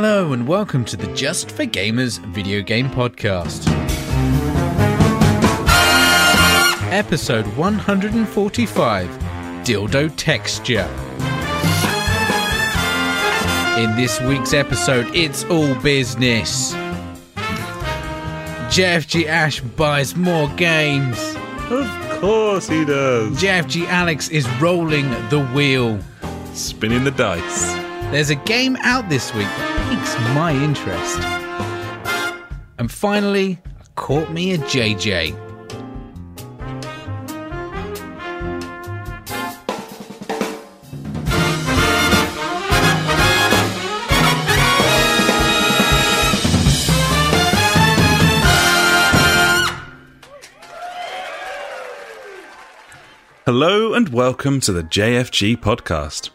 Hello and welcome to the Just for Gamers video game podcast. Episode 145 Dildo Texture. In this week's episode, it's all business. JFG Ash buys more games. Of course he does. JFG Alex is rolling the wheel. Spinning the dice. There's a game out this week piques my interest. And finally, caught me a JJ. Hello and welcome to the JFG podcast.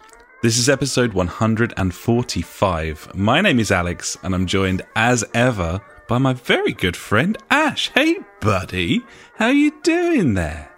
This is episode 145. My name is Alex and I'm joined as ever by my very good friend Ash. Hey buddy, how you doing there?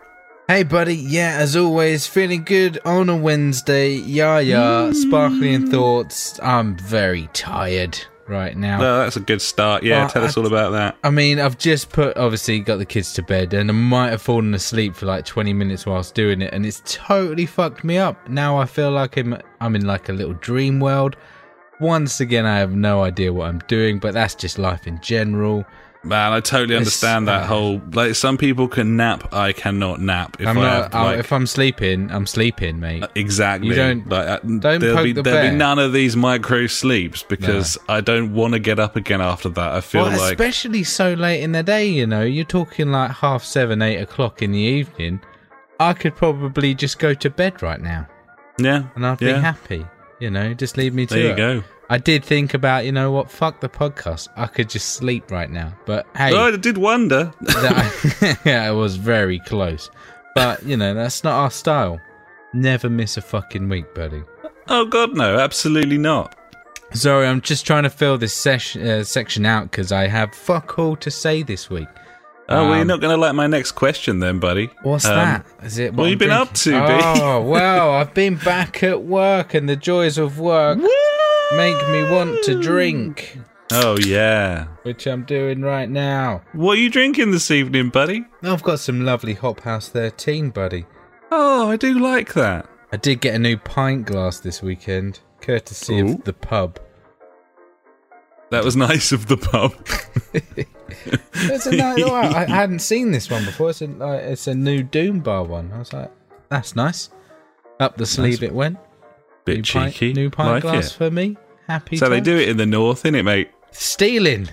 Hey, buddy. Yeah, as always, feeling good on a Wednesday. Yeah, yeah. Sparkling mm. thoughts. I'm very tired right now. Well, that's a good start. Yeah, tell us I- all about that. I mean, I've just put obviously got the kids to bed, and I might have fallen asleep for like 20 minutes whilst doing it, and it's totally fucked me up. Now I feel like I'm I'm in like a little dream world. Once again, I have no idea what I'm doing, but that's just life in general. Man, I totally understand that whole like some people can nap, I cannot nap if I'm I not. have, like, if I'm sleeping, I'm sleeping, mate. Exactly. You don't- like, uh, don't there'll poke be, the there'll bear. be none of these micro sleeps because I don't want to get up again after that. I feel Well, like especially so late in the day, you know, you're talking like half seven, eight o'clock in the evening. I could probably just go to bed right now, yeah, and I'd be happy. You know, just leave me to There you it. go. I did think about, you know what, fuck the podcast. I could just sleep right now. But hey, Oh, I did wonder. that, yeah, it was very close. But, you know, that's not our style. Never miss a fucking week, buddy. oh God, no, absolutely not. Sorry, I'm just trying to fill this session, uh, section out because I have fuck all to say this week. Oh, well, you're Um, not going to like my next question then, buddy. What's Um, that? Is it? what I'm you been up to, B? Oh well, I've been back at work, and the joys of work make me want to mm. drink, Oh yeah. which I'm doing right now. What are you drinking this evening, buddy? I've got some lovely Hop House 13, buddy. Oh, I do like that. I did get a new pint glass this weekend, courtesy Ooh. of the pub. That was nice of the pub. It's a nice, oh, I I hadn't seen this one before. It's a, like, it's a new Doom Bar one. I was like, that's nice. Up the sleeve it went. Bit new cheeky. Pint, new pint like glass it. for me. Happy. So they do it in the north, innit, mate? Stealing.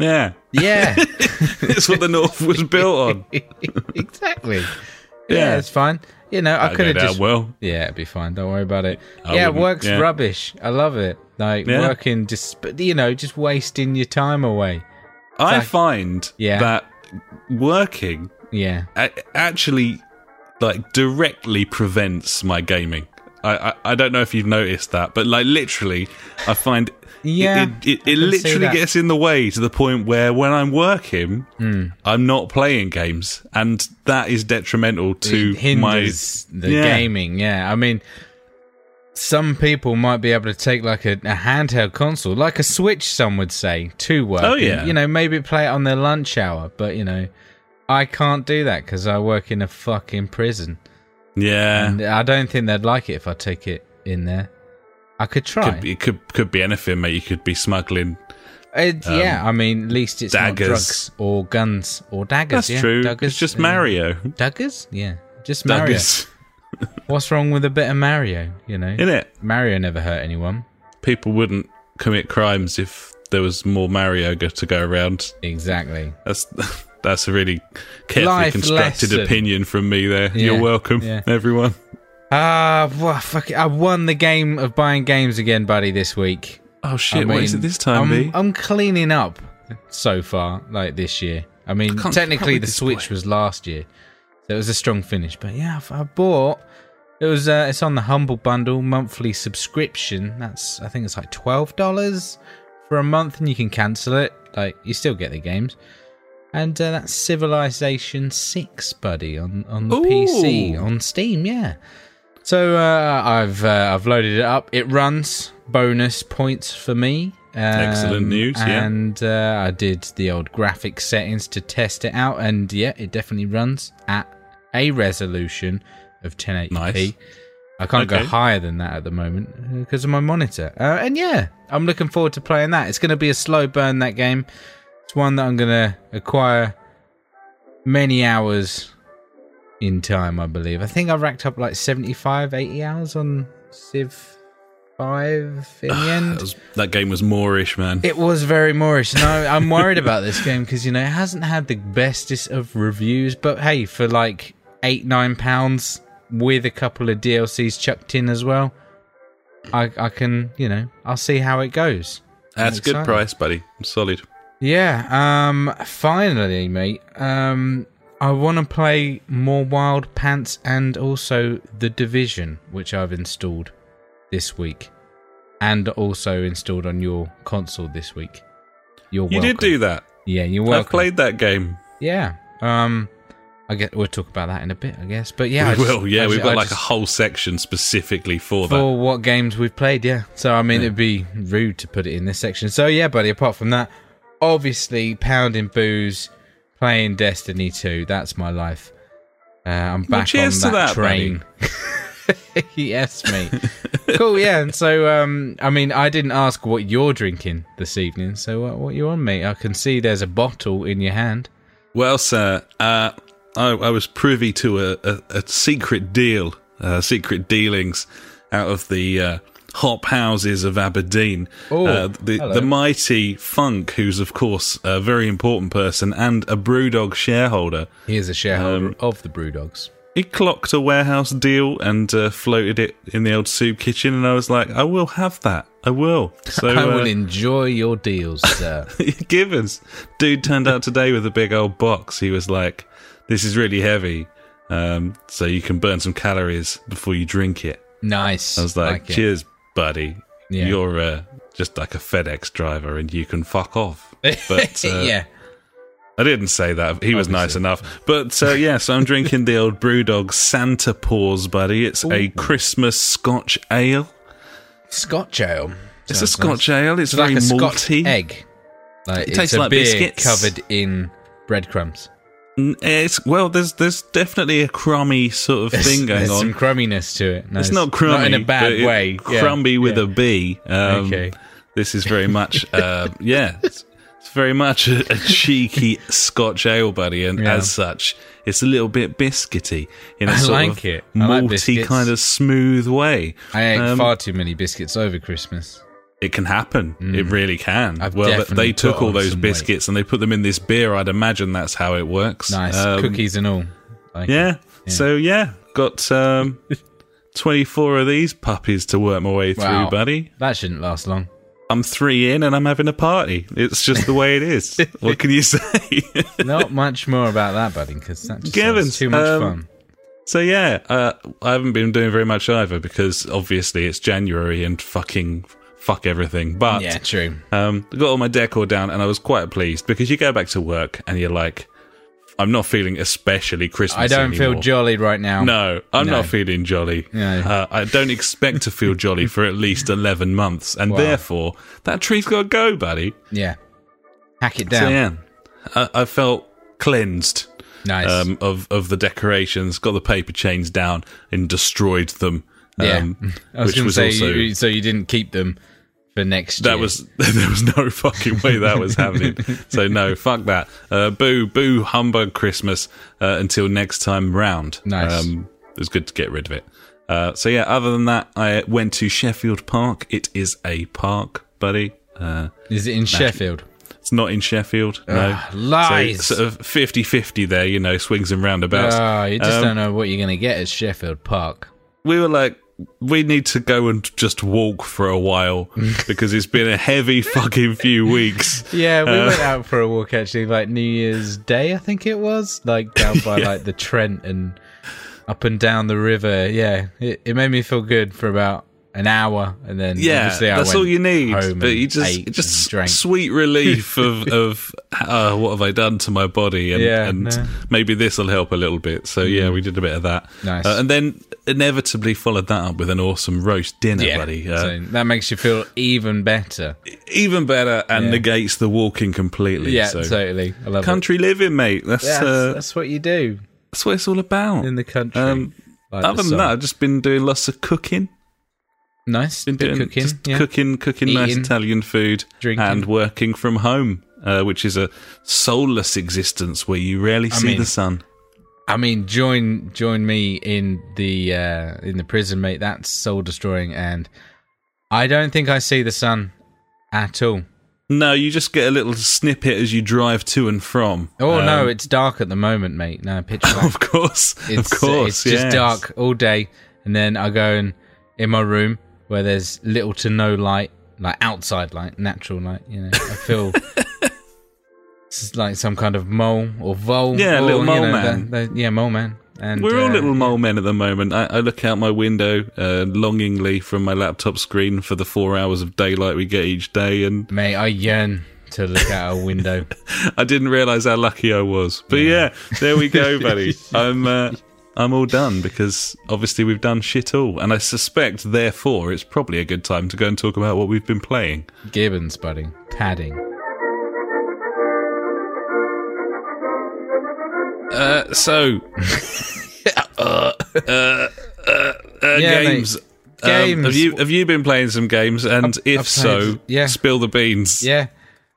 Yeah. Yeah. it's what the north was built on. exactly. Yeah. Yeah. it's fine. You know, I could have just. well. Yeah, it'd be fine. Don't worry about it. I yeah, wouldn't, work's yeah. rubbish. I love it. Like Yeah. working, just you know, just wasting your time away. I like- find Yeah. that working Yeah. actually like directly prevents my gaming. I, I, I don't know if you've noticed that, but like literally, I find Yeah, it, it, it, can literally gets in the way to the point where when I'm working, Hmm. I'm not playing games, and that is detrimental to it hinders my the Yeah. gaming. Yeah, I mean, some people might be able to take like a, a handheld console, like a Switch, some would say, to work. Oh, and, yeah. you know, maybe play it on their lunch hour. But you know, I can't do that because I work in a fucking prison, yeah. and I don't think they'd like it if I take it in there. I could try. Could be, it could could be anything, mate. You could be smuggling. It- yeah, I mean, at least it's not um, drugs or guns or daggers. That's yeah, true. Daggers, it's just uh, Mario. Daggers? Yeah, just Mario. Daggers. What's wrong with a bit of Mario? You know, In it, Mario never hurt anyone. people wouldn't commit crimes if there was more Mario to go around. Exactly. That's that's a really carefully Life constructed lesson. opinion from me there. Yeah, You're welcome, yeah. everyone. Ah, well, fuck it. I won the game of buying games again, buddy, this week. Oh shit! I what is it this time, I'm? I'm cleaning up so far, like this year. I mean, up technically the Switch was last year, so it was a strong finish. But yeah, I I bought. It was. Uh, it's on the Humble Bundle monthly subscription. That's. I think it's like twelve dollars for a month, and you can cancel it. Like you still get the games. And uh, that's Civilization Six, buddy, on on the PC on Steam. Yeah. So uh, I've uh, I've loaded it up. It runs bonus points for me. Um, Excellent news, yeah. And uh, I did the old graphic settings to test it out, and yeah, it definitely runs at a resolution of 1080p. Nice. I can't Okay. go higher than that at the moment because of my monitor. Uh, and yeah, I'm looking forward to playing that. It's going to be a slow burn, that game. It's one that I'm going to acquire many hours in time, I believe. I think I've racked up like 75, 80 hours on Civ 5 in the end. That, was, that game was moreish, man. It was very moreish. No, I'm worried about this game because you know it hasn't had the bestest of reviews. But hey, for like eight nine pounds with a couple of DLCs chucked in as well, I I can you know I'll see how it goes. That's a good price, buddy. Solid. Yeah. Um. Finally, mate. Um. I want to play more Wildlands and also The Division, which I've installed this week, and also installed on your console this week. You're You welcome. did do that. Yeah, you're welcome. I've played that game. Yeah. Um. I get. We'll talk about that in a bit, I guess. But yeah, we just- will. Yeah, I we've ju- got I like a whole section specifically for that. for what games we've played. Yeah. So I mean, it'd be rude to put it in this section. So yeah, buddy. Apart from that, obviously pounding booze, playing Destiny 2. That's my life. Uh, I'm back on cheers to that, that, train. yes, mate. cool. Yeah. And so, um, I mean, I didn't ask what you're drinking this evening. So what, what you on, mate? I can see there's a bottle in your hand. Well, sir, uh, I, I was privy to a, a, a secret deal, uh, secret dealings out of the uh, hop houses of Aberdeen. Oh, uh, the, hello. the mighty Funk, who's of course a very important person and a BrewDog shareholder. He is a shareholder Um, of the Brewdogs. He clocked a warehouse deal and uh, floated it in the old soup kitchen, and I was like, I will have that. I will. So I will uh, enjoy your deals, sir. give us. Dude turned out today with a big old box. He was like, "This is really heavy, um, so you can burn some calories before you drink it." nice. I was like, it. "Cheers, buddy. Yeah. You're uh, just like a FedEx driver, and you can fuck off." But uh, yeah. I didn't say that. He was nice enough. But uh, yeah, so I'm drinking the old BrewDog Santa Paws, buddy. It's a Christmas Scotch ale. Scotch ale. It's a Scotch nice. ale. It's, It's like very a Scotch egg. Like, it's tastes like biscuits. covered in breadcrumbs. It's well, there's there's definitely a crummy sort of thing going There's on. some crumminess to it. No, it's not crummy Not in a bad way. Yeah, Crumby with yeah. a B. Um, Okay. This is very much, uh, yeah, it's, it's very much a, a cheeky Scotch ale, buddy, and Yeah. as such, it's a little bit biscuity in a I sort like of it. I malty biscuits. kind of smooth way. I ate Um, far too many biscuits over Christmas. It can happen. It really can. Mm. I've well, th- they took all those some weight. biscuits and they put them in this beer. I'd imagine that's how it works. Nice Um, cookies and all. Like Yeah. So yeah, got um, twenty four of these puppies to work my way through, Wow. buddy. That shouldn't last long. I'm three in and I'm having a party. It's just the way it is. what can you say? Not much more about that, buddy, because that just sounds too much um, fun. so yeah, uh, I haven't been doing very much either because obviously it's January and fucking fuck everything. But Yeah, true. Um, I got all my decor down and I was quite pleased because you go back to work and you're like, I'm not feeling especially Christmas. I don't feel jolly right now. No, I'm No. not feeling jolly. No. Uh, I don't expect to feel jolly for at least 11 months. And Wow. therefore, that tree's got to go, buddy. Yeah. Hack it So, down. yeah, I, I felt cleansed Nice. um, of, of the decorations, got the paper chains down and destroyed them. yeah. Um, I was which was say, also. you, so you didn't keep them for next that year. was there was no fucking way that was happening. so no, fuck that. Uh, boo, boo, humbug Christmas uh, until next time round. Nice. Um, it was good to get rid of it. Uh, so yeah, other than that, I went to Sheffield Park. It is a park, buddy. Uh, Is it in Sheffield? it's not in Sheffield. No. Ah, lies. So sort of 50-50 there, you know, swings and roundabouts. Oh, you just Um, don't know what you're going to get at Sheffield Park. we were like, we need to go and just walk for a while because it's been a heavy fucking few weeks. Yeah, we Uh, went out for a walk actually, like New Year's Day, I think it was, like down by like the Trent and up and down the river. Yeah, it, it made me feel good for about an hour, and then Yeah, that's all you need. But you just just sweet relief of of uh, what have I done to my body, and, Yeah, and no. Mm. maybe this will help a little bit. So yeah, we did a bit of that, Nice. Uh, and then inevitably followed that up with an awesome roast dinner, yeah, buddy. Uh, so that makes you feel even better. even better and Yeah. negates the walking completely. Yeah, so. totally. I love country living, mate. That's it. Yeah, uh, that's, that's what you do that's what it's all about. in the country. Um, Like Other than that, I've just been doing lots of cooking. Nice. Been doing cooking. just yeah. cooking, cooking nice Italian food, Drinking. and working from home, uh, which is a soulless existence where you rarely see mean- the sun. I mean, join join me in the uh, in the prison, mate. That's soul destroying, and I don't think I see the sun at all. No, you just get a little snippet as you drive to and from. Oh Um, no, it's dark at the moment, mate. No, pitch black. of course, It's, of course, it's just yes. dark all day, and then I go in in my room where there's little to no light, like outside light, natural light. You know, I feel it's like some kind of mole or vole. Yeah, or, little you mole know, man. yeah, mole man. And We're all uh, little mole men at the moment. I, I look out my window uh, longingly from my laptop screen for the four hours of daylight we get each day, and Mate, I yearn to look out a window. I didn't realise how lucky I was. But yeah, there we go, buddy. I'm uh, I'm all done because obviously we've done shit all, and I suspect therefore it's probably a good time to go and talk about what we've been playing. Gibbons, buddy. Padding. Uh, so, uh, uh, uh, uh, Yeah, mate. games. Um, Games. have you have you been playing some games? And if I've so, yeah. spill the beans. Yeah.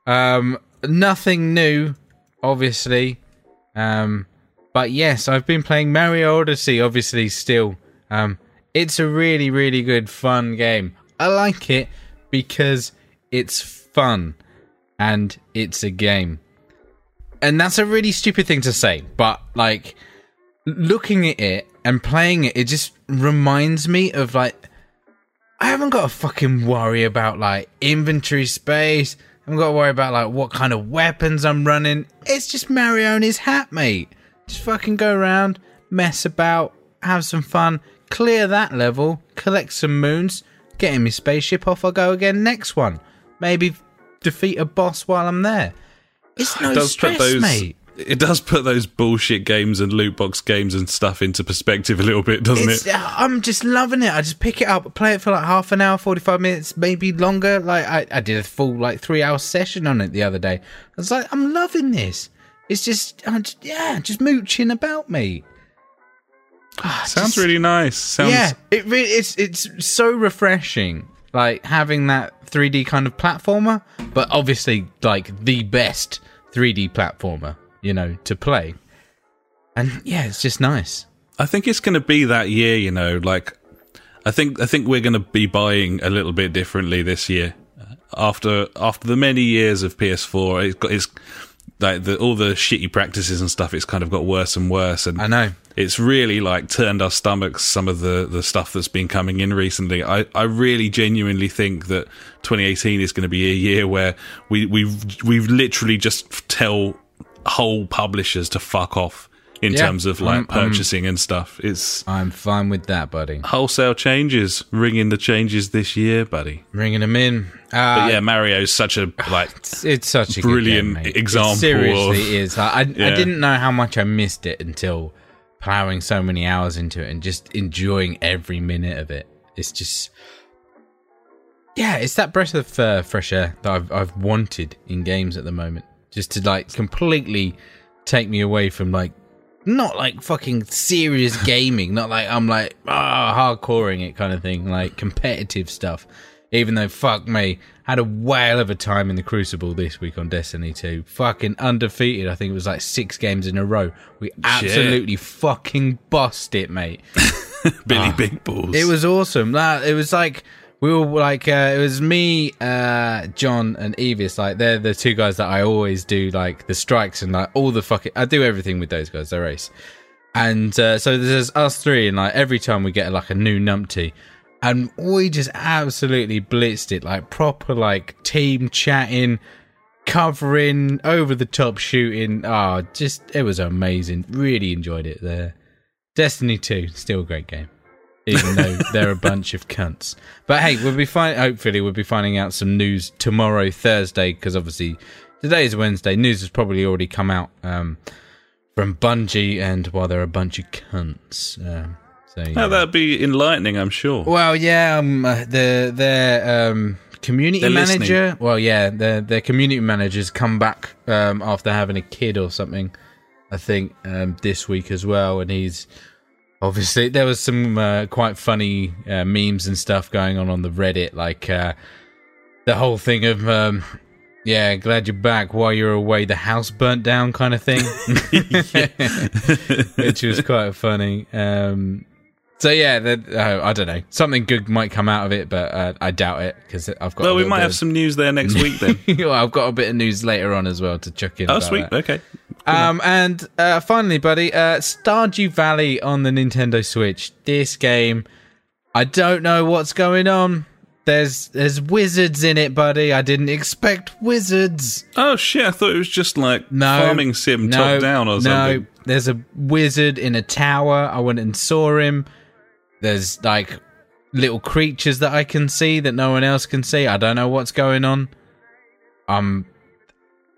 Um, nothing new, obviously. Um, but yes, I've been playing Mario Odyssey, obviously, still. Um, it's a really, really good, fun game. I like it because it's fun and it's a game. And that's a really stupid thing to say, but like looking at it and playing it, it just reminds me of like I haven't got to fucking worry about like inventory space. I haven't got to worry about like what kind of weapons I'm running. It's just Mario and his hat, mate. Just fucking go around, mess about, have some fun, clear that level, collect some moons, get in my spaceship, off I go again next one. Maybe defeat a boss while I'm there. It's no It does stress, put those. mate. It does put those bullshit games and loot box games and stuff into perspective a little bit, doesn't It's, it? Uh, I'm just loving it. I just pick it up, play it for like half an hour, 45 minutes, maybe longer. Like I, I did a full like three hour session on it the other day. I was like, I'm loving this. It's just, just yeah, just mooching about me. Ah, Sounds just- really nice. Sounds yeah. It really, it's it's so refreshing. Like having that 3D kind of platformer, but obviously like the best 3D platformer, you know, to play. And yeah, it's just nice. I think it's going to be that year. You know, like I think I think we're going to be buying a little bit differently this year. After after the many years of PS4, it's got it's like the, all the shitty practices and stuff. It's kind of got worse and worse, and I know. it's really like turned our stomachs some of the the stuff that's been coming in recently i i really genuinely think that 2018 is going to be a year where we we we literally just tell whole publishers to fuck off in Yeah. terms of like Um, um, purchasing and stuff it's I'm fine with that, buddy. wholesale changes ringing the changes this year buddy Ringing them in. Uh, but yeah mario's such a like it's, it's such a brilliant game, example It seriously of- is. Like, I, Yeah. I didn't know how much I missed it until plowing so many hours into it and just enjoying every minute of it. It's just, yeah, it's that breath of uh, fresh air that I've I've wanted in games at the moment. Just to like completely take me away from like not like fucking serious gaming, not like I'm like ah hardcoring it kind of thing, like competitive stuff. Even though fuck me, had a whale of a time in the Crucible this week on Destiny 2. Fucking undefeated. I think it was like six games in a row. We absolutely fucking bossed it, mate. billy big balls It was awesome. That it was like we were like uh, it was me, uh, John, and Evis. Like they're the two guys that I always do like the strikes and like all the fucking. I do everything with those guys. They race, and uh, so there's us three, and like every time we get like a new numpty. And we just absolutely blitzed it, like proper, like team chatting, covering, over the top shooting. Ah, just it was amazing. Really enjoyed it there. Destiny 2, still a great game. Even though they're a bunch of cunts. But hey, we'll be fine. Hopefully, we'll be finding out some news tomorrow, Thursday, because obviously today is Wednesday. News has probably already come out um, from Bungie, and while well, they're a bunch of cunts. Um, so yeah. oh, that'd be enlightening, I'm sure. Well, yeah, um, uh, the their um, community They're manager. listening. Well, yeah, their their community managers come back um, after having a kid or something. I think um, this week as well, and he's obviously there was some uh, quite funny uh, memes and stuff going on on the Reddit, like uh, the whole thing of. Um, yeah, glad you're back. While you're away, the house burnt down, kind of thing, which was quite funny. Um, so yeah, the, uh, I don't know. Something good might come out of it, but uh, I doubt it because I've got. Well, we might have of- some news there next week then. well, I've got a bit of news later on as well to chuck in. oh, sweet. that. Okay. Um, and uh, finally, buddy, uh, Stardew Valley on the Nintendo Switch. This game, I don't know what's going on. There's there's wizards in it, buddy. I didn't expect wizards. Oh shit! I thought it was just like No, farming sim no, top down or no. something. There's a wizard in a tower. I went and saw him. There's like little creatures that I can see that no one else can see. I don't know what's going on. I'm,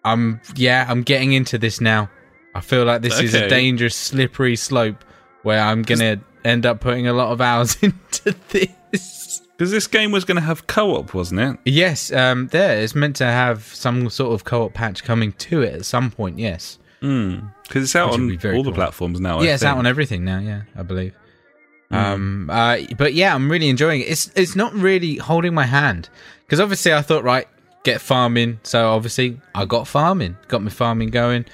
I'm, yeah, I'm getting into this now. I feel like this is a dangerous, slippery slope where I'm gonna end up putting a lot of hours into this. Because this game was going to have co-op, wasn't it? Yes, um, there it's meant to have some sort of co-op patch coming to it at some point. Yes. Because it's out Which on all the platforms now. I yeah, it's out on everything now. Yeah, I believe. Um, uh, but yeah, I'm really enjoying it. It's it's not really holding my hand because obviously I thought right, get farming. So obviously I got farming, got my farming going.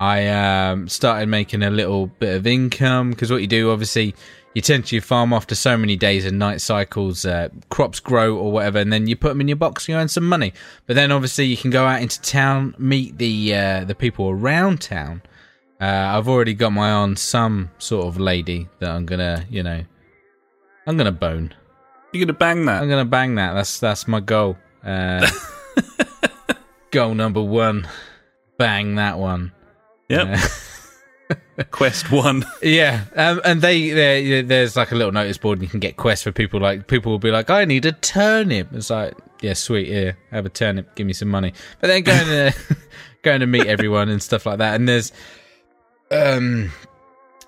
I um, started making a little bit of income because what you do, obviously, you tend to farm after so many days and night cycles, uh, crops grow or whatever, and then you put them in your box, and you earn some money. But then obviously you can go out into town, meet the uh, the people around town. Uh, I've already got my eye on some sort of lady that I'm gonna, you know, I'm gonna bone. You're to bang that. I'm gonna bang that. That's that's my goal. Uh, goal number one. Bang that one. Yep. Quest one. Yeah, um, and they, they there's like a little notice board, and you can get quests for people. Like people will be like, "I need a turnip." It's like, yeah, sweet, here, have a turnip, give me some money. But then going to going to meet everyone and stuff like that. And there's um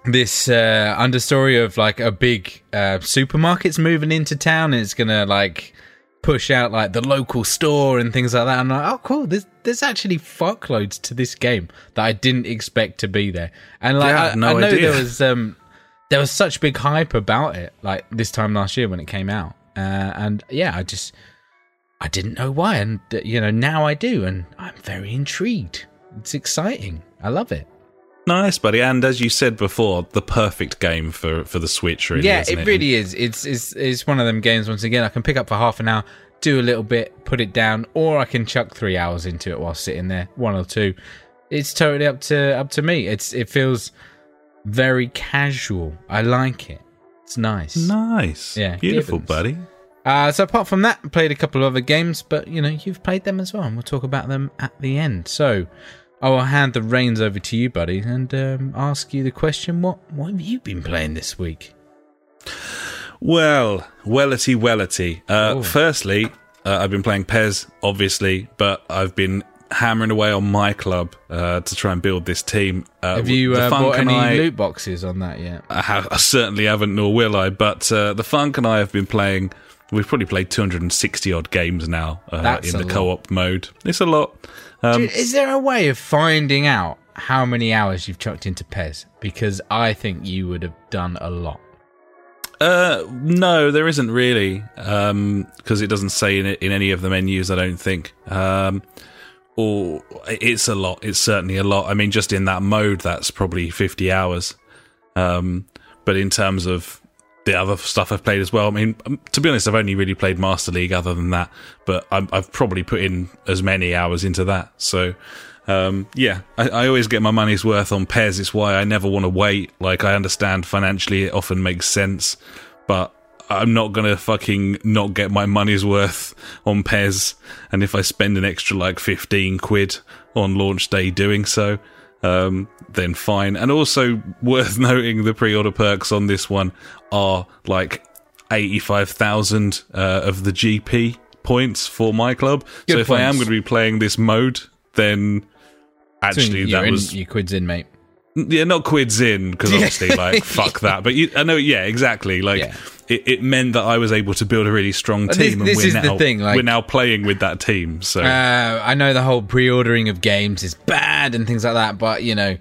this uh understory of like a big uh supermarket's moving into town, and it's gonna like push out like the local store and things like that. I'm like, oh, cool. There's there's actually fuckloads to this game that I didn't expect to be there. And like, Yeah, I no I know idea. there was um there was such big hype about it like this time last year when it came out. Uh, and yeah, I just I didn't know why, and uh, you know now I do, and I'm very intrigued. It's exciting. I love it. Nice, buddy. And as you said before, the perfect game for, for the Switch, really. yeah, isn't it really is. It's it's it's one of them games. Once again, I can pick up for half an hour, do a little bit, put it down, or I can chuck three hours into it while sitting there, one or two. It's totally up to up to me. It's it feels very casual. I like it. It's nice. Nice. Yeah, Beautiful, Gibbons. buddy. Uh, so apart from that, I played a couple of other games, but you know you've played them as well, and we'll talk about them at the end. So I will hand the reins over to you, buddy, and um, ask you the question: What what have you been playing this week? Well, wellity, wellity. Uh, Oh. firstly, uh, I've been playing PES, obviously, but I've been hammering away on my club uh, to try and build this team. Uh, Have you uh, bought any I- loot boxes on that yet? I, have, I certainly haven't, nor will I. But uh, the Funk and I have been playing. We've probably played 260 odd games now uh, in the co-op mode. It's a lot. Um, Dude, is there a way of finding out how many hours you've chucked into PES? Because I think you would have done a lot. Uh, no, there isn't really, because it doesn't say in in any of the menus. I don't think. Um, or it's a lot. It's certainly a lot. I mean, just in that mode, that's probably fifty hours. Um, but in terms of the other stuff I've played as well, I mean, um, to be honest, I've only really played Master League other than that. But I'm, I've probably put in as many hours into that. So. Um, yeah, I, I always get my money's worth on PES. It's why I never want to wait. Like, I understand financially it often makes sense, but I'm not gonna fucking not get my money's worth on PES. And if I spend an extra like 15 quid on launch day doing so, um, then fine. And also worth noting the pre-order perks on this one are like eighty-five thousand uh, of the GP points for my club. Good so if I am going to be playing this mode, then actually you're that in, was you quids in, mate. Yeah, not quids in because obviously, like, fuck that. But you, I know, yeah, exactly. Like, Yeah. it, it meant that I was able to build a really strong team, this- this and is we're the now thing, like- we're now playing with that team. So Uh, I know the whole pre-ordering of games is bad and things like that, but you know,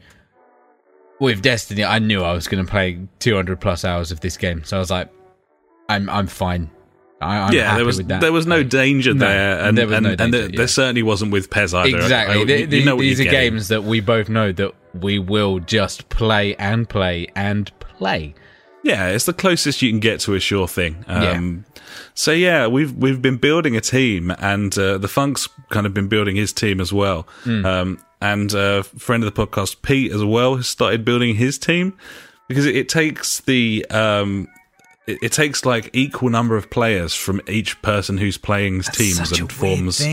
with Destiny, I knew I was going to play 200 plus hours of this game, so I was like, I'm I'm fine. I, I'm yeah, happy there was with that. there was no danger No, there, and there was and, no and danger, there, yeah. there certainly wasn't with PES either. exactly. I- I- The- you the- know these are getting. games that we both know that we will just play and play and play. Yeah, it's the closest you can get to a sure thing. Um, So yeah, we've we've been building a team, and uh, the Funk's kind of been building his team as well. Um, and uh, friend of the podcast, Pete, as well, has started building his team because it, it takes the um, it, it takes like equal number of players from each person who's playing teams such a and forms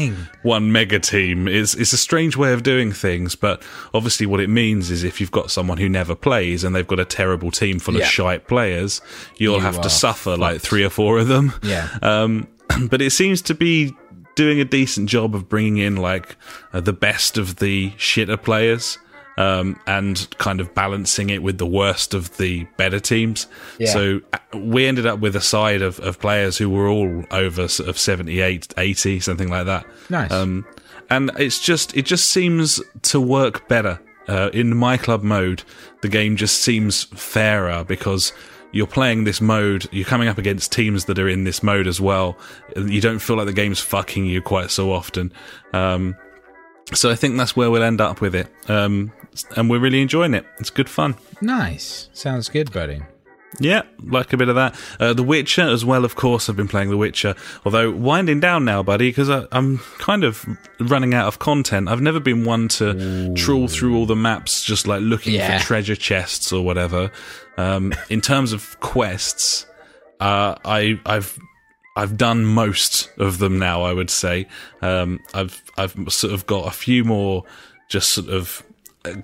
one mega team. It's it's a strange way of doing things, but obviously what it means is if you've got someone who never plays and they've got a terrible team full Yeah. of shite players, you'll You have to suffer like three or four of them. Yeah. Um, but it seems to be doing a decent job of bringing in like uh, the best of the shitter players. Um, and kind of balancing it with the worst of the better teams. Yeah. So uh, we ended up with a side of, of players who were all over sort of 78, 80, something like that. Nice. Um, and it's just it just seems to work better uh, in my club mode. The game just seems fairer because you're playing this mode. You're coming up against teams that are in this mode as well. You don't feel like the game's fucking you quite so often. Um, so I think that's where we'll end up with it. Um, and we're really enjoying it. It's good fun. Nice. Sounds good, buddy. Yeah, like a bit of that. Uh, the Witcher as well, of course. I've been playing The Witcher, although winding down now, buddy, because I'm kind of running out of content. I've never been one to trawl through all the maps, just like looking Yeah. for treasure chests or whatever. Um, in terms of quests, uh, I I've I've done most of them now. I would say um, I've I've sort of got a few more, just sort of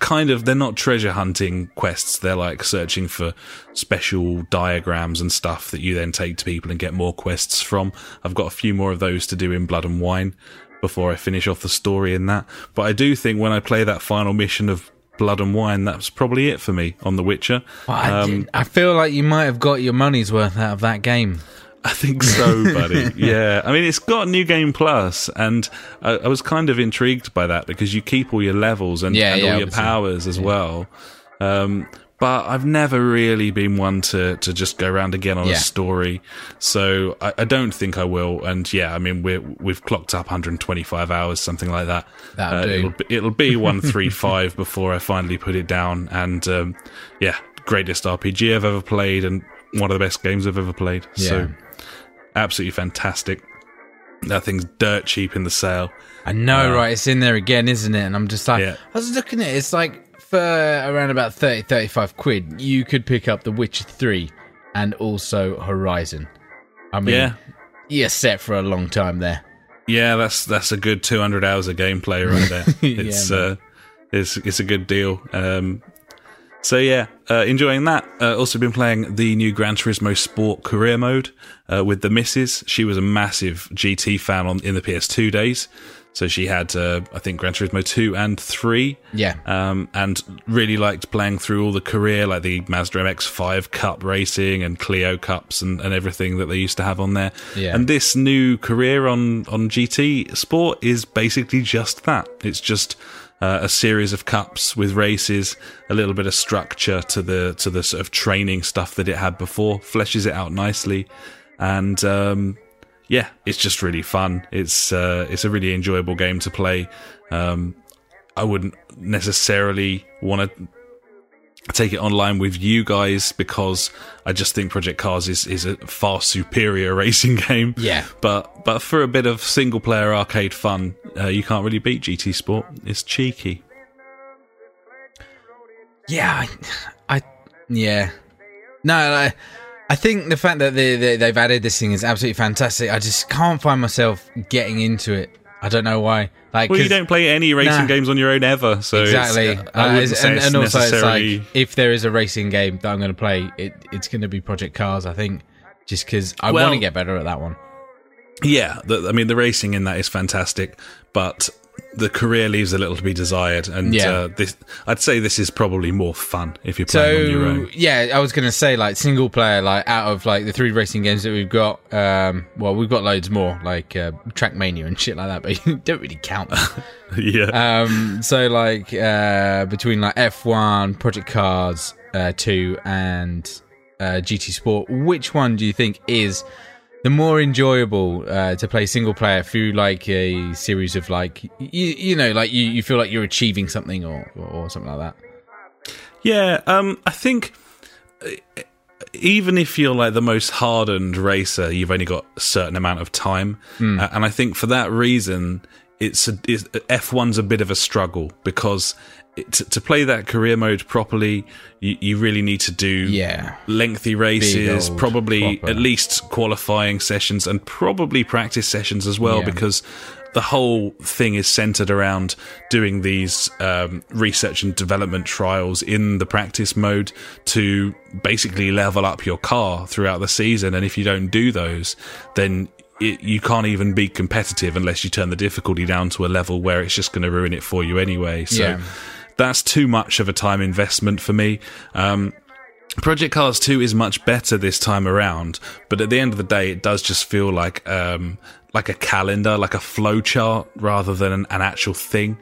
kind of they're not treasure hunting quests. They're like searching for special diagrams and stuff that you then take to people and get more quests from. I've got a few more of those to do in Blood and Wine before I finish off the story in that. But I do think when I play that final mission of Blood and Wine, that's probably it for me on The Witcher. Well, I, Um, I feel like you might have got your money's worth out of that game. I think so, buddy. yeah. I mean, it's got New Game Plus, and I, I was kind of intrigued by that because you keep all your levels and, Yeah, and yeah, all your powers as well. Um, but I've never really been one to, to just go around again on Yeah. a story, so I, I don't think I will. And yeah, I mean we're we've clocked up 125 hours, something like that. That'll do. It'll be, it'll be 135 before I finally put it down. And um, yeah, greatest RPG I've ever played, and one of the best games I've ever played. So absolutely fantastic. That thing's dirt cheap in the sale. I know, Uh, right? It's in there again, isn't it? And I'm just like, Yeah. I was looking at it. It's like for around about 30, 35 quid, you could pick up The Witcher 3 and also Horizon. I mean, Yeah, you're set for a long time there. yeah, that's that's a good 200 hours of gameplay right there. It's man. uh, it's it's a good deal. Um, so yeah, uh, enjoying that. Uh, also been playing the new Gran Turismo Sport career mode uh, with the missus. She was a massive GT fan on in the PS2 days, so she had uh, I think Gran Turismo two and three. Yeah. um, and really liked playing through all the career, like the Mazda MX-5 Cup racing and Clio Cups and, and everything that they used to have on there. Yeah. And this new career on on GT Sport is basically just that. It's just uh, a series of cups with races, a little bit of structure to the to the sort of training stuff that it had before, fleshes it out nicely, and um, yeah, it's just really fun. It's uh, it's a really enjoyable game to play. Um, I wouldn't necessarily want to take it online with you guys because I just think Project Cars is, is a far superior racing game. Yeah. But but for a bit of single player arcade fun, uh, you can't really beat GT Sport. It's cheeky. Yeah, I, I yeah. No, I, I think the fact that they, they they've added this thing is absolutely fantastic. I just can't find myself getting into it. I don't know why. Like, Well, you don't play any racing Nah. games on your own ever, so exactly. Uh, and, and also, it's like if there is a racing game that I'm going to play, it, it's going to be Project Cars. I think just because I Well- want to get better at that one. Yeah, the, I mean the racing in that is fantastic, but the career leaves a little to be desired. And Yeah. uh, this, I'd say this is probably more fun if you're playing on your So own. yeah, I was gonna say like single player, like out of like the three racing games that we've got, um, well, we've got loads more like uh, Trackmania and shit like that, but you don't really count them. yeah, um, so like uh, between like F1, Project Cars uh, two, and uh, GT Sport, which one do you think is the more enjoyable uh, to play single player through like a series of like you, you know like you, you feel like you're achieving something or, or, or something like that? yeah. Um, I think uh, even if you're like the most hardened racer, you've only got a certain amount of time, Hmm. uh, and I think for that reason, it's, a, it's F1's a bit of a struggle because. It, to, to play that career mode properly, you, you really need to do Yeah. lengthy races, old probably proper. at least qualifying sessions and probably practice sessions as well Yeah. because the whole thing is centered around doing these um, research and development trials in the practice mode to basically level up your car throughout the season. And if you don't do those, then it, you can't even be competitive unless you turn the difficulty down to a level where it's just going to ruin it for you anyway. So Yeah. That's too much of a time investment for me. Um, Project Cars 2 is much better this time around, but at the end of the day, it does just feel like um, like a calendar, like a flow chart, rather than an, an actual thing.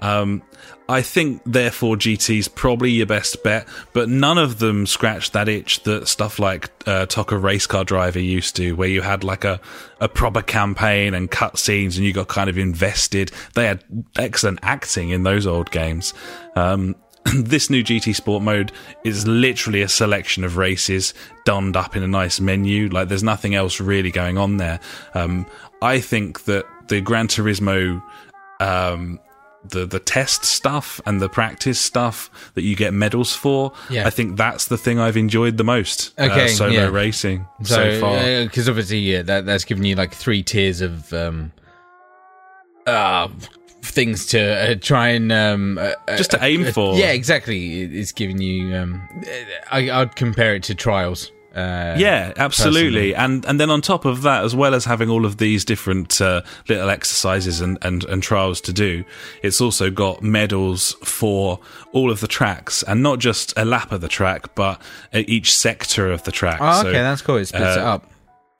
Um, I think, therefore, GT's probably your best bet, but none of them scratch that itch that stuff like uh, TOCA Race Car Driver used to, where you had like a, a proper campaign and cutscenes and you got kind of invested. They had excellent acting in those old games. Um, this new GT Sport mode is literally a selection of races donned up in a nice menu. Like there's nothing else really going on there. Um, I think that the Gran Turismo, um, the the test stuff and the practice stuff that you get medals for, Yeah. I think that's the thing I've enjoyed the most. uh, Okay, solo yeah. racing so, far. because obviously, yeah, that that's given you like three tiers of um, uh, things to uh, try and um, uh, Just to uh, aim uh, for. Yeah, exactly. It's giving you. Um, I, I'd compare it to trials. Uh, Yeah, absolutely. personally. And and then on top of that, as well as having all of these different uh, little exercises and, and, and trials to do, it's also got medals for all of the tracks, and not just a lap of the track, but uh, each sector of the track. Oh, So, okay, that's cool. It splits it uh, up.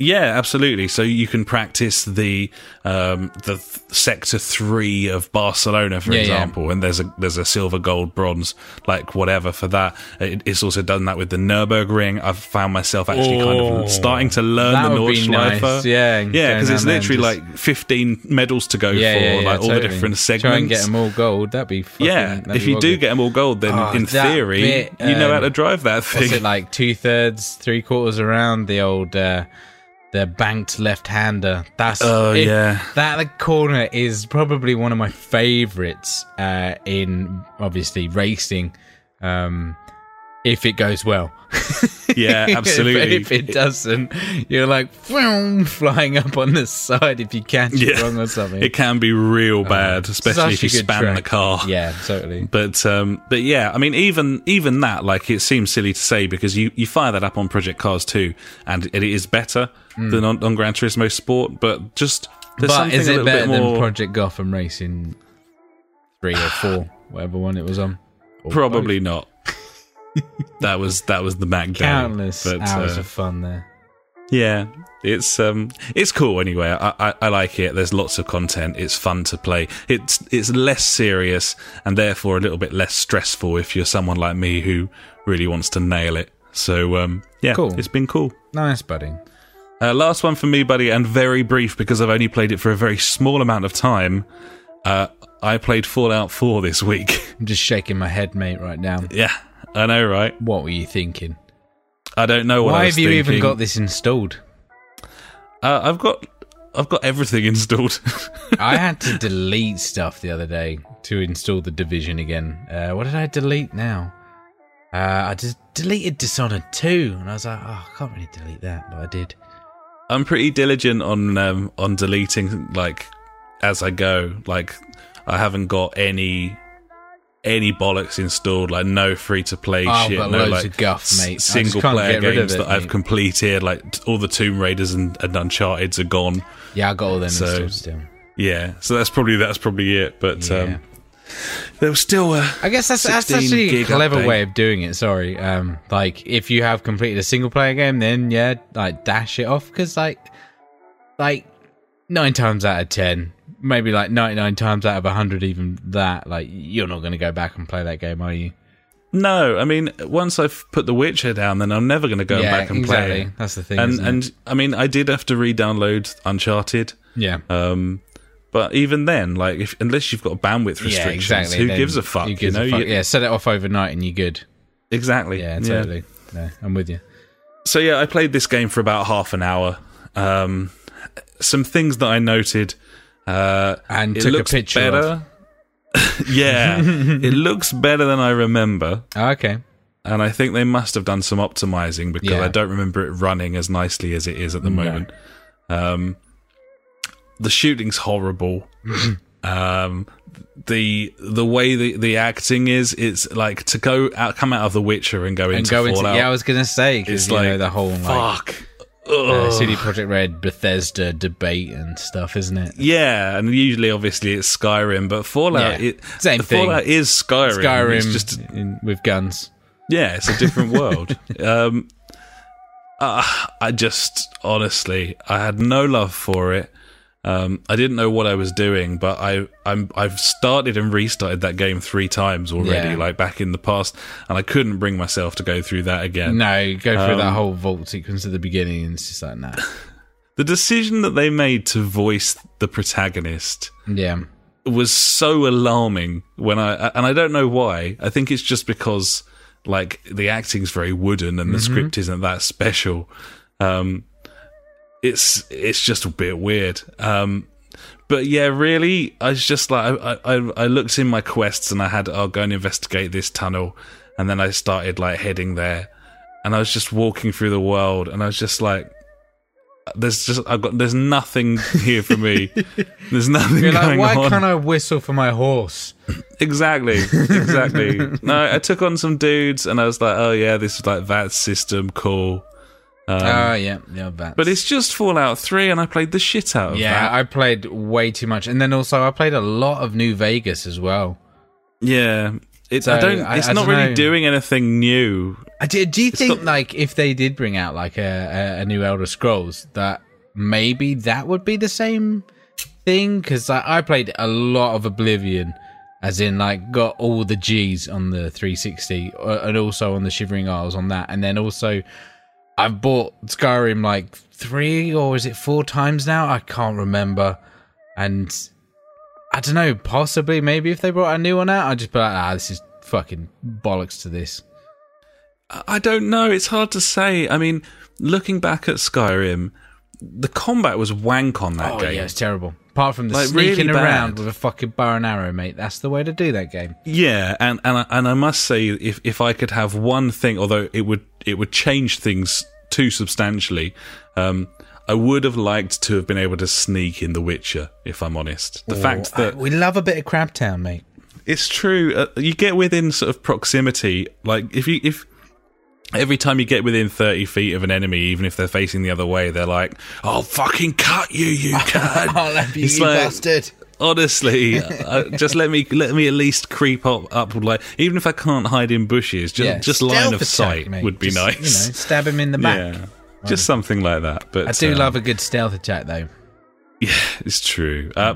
Yeah, absolutely. So you can practice the um, the th- sector three of Barcelona, for Yeah, yeah. example, and there's a there's a silver, gold, bronze, like whatever for that. It, it's also done that with the Nurburgring. I've found myself actually kind Oh, of starting to learn the be nice, yeah, yeah, because it's down there and literally like 15 medals to go Yeah, for, yeah, yeah, like all the different segments. Try and get them all gold. That'd be fucking, yeah, that'd if be you do good. get them all gold, then Oh, in theory bit, you know how um, to drive that thing. What's it like? Two thirds, three quarters around the old, uh, the banked left hander. That's Oh, it- yeah. That corner is probably one of my favorites uh, in obviously racing. Um, if it goes well, Yeah, absolutely. if, it doesn't, you're like flying up on the side if you catch it wrong or something. It can be real bad, especially if you good spam the car. yeah, totally. But um, but yeah, I mean, even even that, like, it seems silly to say because you, you fire that up on Project Cars too, and it is better than on, on Gran Turismo Sport. But just there's but something is a it better bit more. than Project Gotham Racing three or four, whatever one it was on? Or probably not. That was that was the Mac both? day. countless But, hours uh, of fun there. Yeah, it's um, it's cool anyway. I, I I like it. There's lots of content. It's fun to play. It's it's less serious and therefore a little bit less stressful if you're someone like me who really wants to nail it. So um, yeah, Cool. it's been cool. Nice, buddy. Uh, last one for me, buddy, and very brief because I've only played it for a very small amount of time. Uh, I played Fallout 4 this week. I'm just shaking my head, mate, right now. yeah, I know, right? What were you thinking? I don't know what. I Why was have you even got this installed? Uh, I've got I've got everything installed. I had to delete stuff the other day to install the Division again. Uh, what did I delete now? Uh, I just deleted Dishonored 2, and I was like, oh, I can't really delete that, but I did. I'm pretty diligent on um, on deleting like as I go. Like I haven't got any any bollocks installed, like no free to play Oh, shit, no like guff, mate. Single player get rid of games it, that I've completed. Like all the Tomb Raiders and, and Uncharted's are gone. Yeah, I got all them So- installed still. Yeah, so that's probably that's probably it. But Yeah. um, there was still a I guess that's that's actually a clever update. way of doing it. Sorry, um, like if you have completed a single player game, then yeah, like dash it off because like, like nine times out of ten, maybe like ninety nine times out of hundred, even that, like you're not going to go back and play that game, are you? no. I mean, once I've put The Witcher down, then I'm never going to go yeah, back and exactly. play that's the thing. And and I mean, I did have to re-download Uncharted. yeah, Um, but even then, like, if unless you've got bandwidth yeah, restrictions, exactly. who then gives a fuck? Gives you know, fuck? You- yeah, set it off overnight and you're good. exactly. Yeah, totally. No, I'm with you. So yeah, I played this game for about half an hour. Um, some things that I noted. Uh, And it took a looks better. yeah, it looks better than I remember, Oh, okay. and I think they must have done some optimizing because Yeah. I don't remember it running as nicely as it is at the No. moment. Um, the shooting's horrible. um, the the way the, the acting is, it's like to go out, come out of The Witcher and go And into go into Fallout. yeah, I was gonna say because like know the whole like fuck. Uh, CD Projekt Red Bethesda debate and stuff, isn't it? Yeah, and usually, obviously, it's Skyrim, but Fallout, Yeah, it, same thing. Fallout is Skyrim. Skyrim It's just in, with guns. yeah, it's a different world. Um, uh, I just honestly, I had no love for it. Um, I didn't know what I was doing, but I, I'm, I've started and restarted that game three times already, Yeah. like back in the past, and I couldn't bring myself to go through that again. No, go through that Um, whole vault sequence at the beginning, and it's just like nah. The decision that they made to voice the protagonist Yeah, was so alarming when I and I don't know why. I think it's just because like the acting's very wooden and the Mm-hmm. script isn't that special. Um it's it's just a bit weird. Um but yeah, really, I was just like I, I I looked in my quests and I had I'll go and investigate this tunnel, and then I started like heading there, and I was just walking through the world, and I was just like, "There's just I've got there's nothing here for me. There's nothing you're like, why on." can't I whistle for my horse? Exactly, exactly. no, I took on some dudes, and I was like, "Oh yeah, this is like that system, cool." Um, Oh yeah, yeah, that. but it's just Fallout Three, and I played the shit out of it. yeah, that. I played way too much, and then also I played a lot of New Vegas as well. Yeah, it's So, I don't. It's I not don't really know. doing anything new. Uh, Do, do you think got- like if they did bring out like a, a, a new Elder Scrolls that maybe that would be the same thing? Because I, I played a lot of Oblivion, as in like got all the G's on the 360 uh, and also on the Shivering Isles on that, and then also I've bought Skyrim like three or is it four times now? I can't remember, and I don't know. Possibly, maybe if they brought a new one out, I'd just be like, ah, this is fucking bollocks to this. I don't know. It's hard to say. I mean, looking back at Skyrim, the combat was wank on that Oh game. yeah, it's terrible. Apart from the Like, sneaking really around with a fucking bow and arrow, mate. That's the way to do that game. Yeah, and and I, and I must say, if if I could have one thing, although it would it would change things too substantially, um, I would have liked to have been able to sneak in The Witcher. If I'm honest, the fact Oh, that I- we love a bit of Crabtown, mate. it's true, uh, you get within sort of proximity. Like if you if every time you get within thirty feet of an enemy, even if they're facing the other way, they're like, "I'll fucking cut you, you cunt." Oh, that It's like- Honestly, uh, just let me let me at least creep up up like even if I can't hide in bushes, just Yeah, just line of sight mate. would be Just, nice. You know, stab him in the back. yeah, just something like that. But I do um, love a good stealth attack, though. Yeah, it's true. Uh,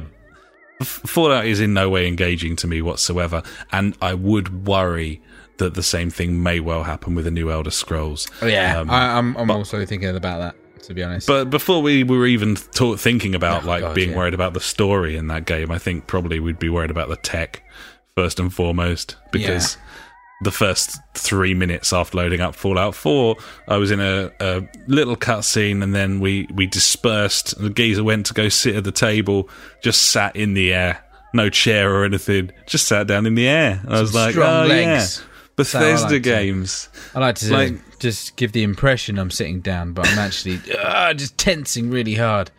F- Fallout is in no way engaging to me whatsoever, and I would worry that the same thing may well happen with the new Elder Scrolls. Oh, yeah, Um, I, I'm, I'm also thinking about that. To be honest, But before we were even ta- thinking about Oh, like God, being yeah. worried about the story in that game, I think probably we'd be worried about the tech first and foremost because the first three minutes after loading up Fallout 4, I was in a, a little cutscene and then we, we dispersed. The geezer went to go sit at the table, just sat in the air, no chair or anything, just sat down in the air. I was like, strong oh legs. yeah, So I Bethesda like to- games. I like to like- just give the impression I'm sitting down, but I'm actually uh, just tensing really hard.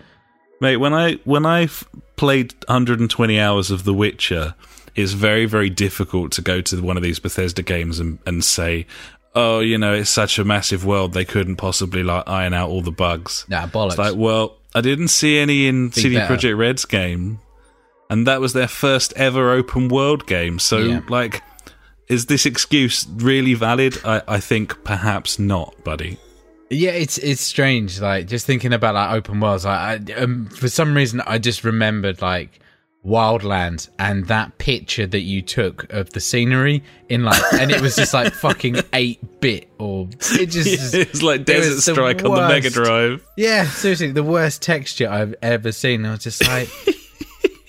Mate, when I when I played 120 hours of The Witcher, it's very, very difficult to go to one of these Bethesda games and, and say, oh, you know, it's such a massive world, they couldn't possibly like iron out all the bugs. Nah, bollocks. It's like, well, I didn't see any in Be CD. Projekt Red's game, and that was their first ever open world game. So, Yeah. like, is this excuse really valid? I, I think perhaps not, buddy. Yeah, it's it's strange. Like just thinking about like open worlds. Like I, um, for some reason, I just remembered like Wildlands and that picture that you took of the scenery in like, and it was just like fucking eight bit or it just it's like it Desert the Strike on the Mega. Drive. yeah, seriously, the worst texture I've ever seen. I was just like.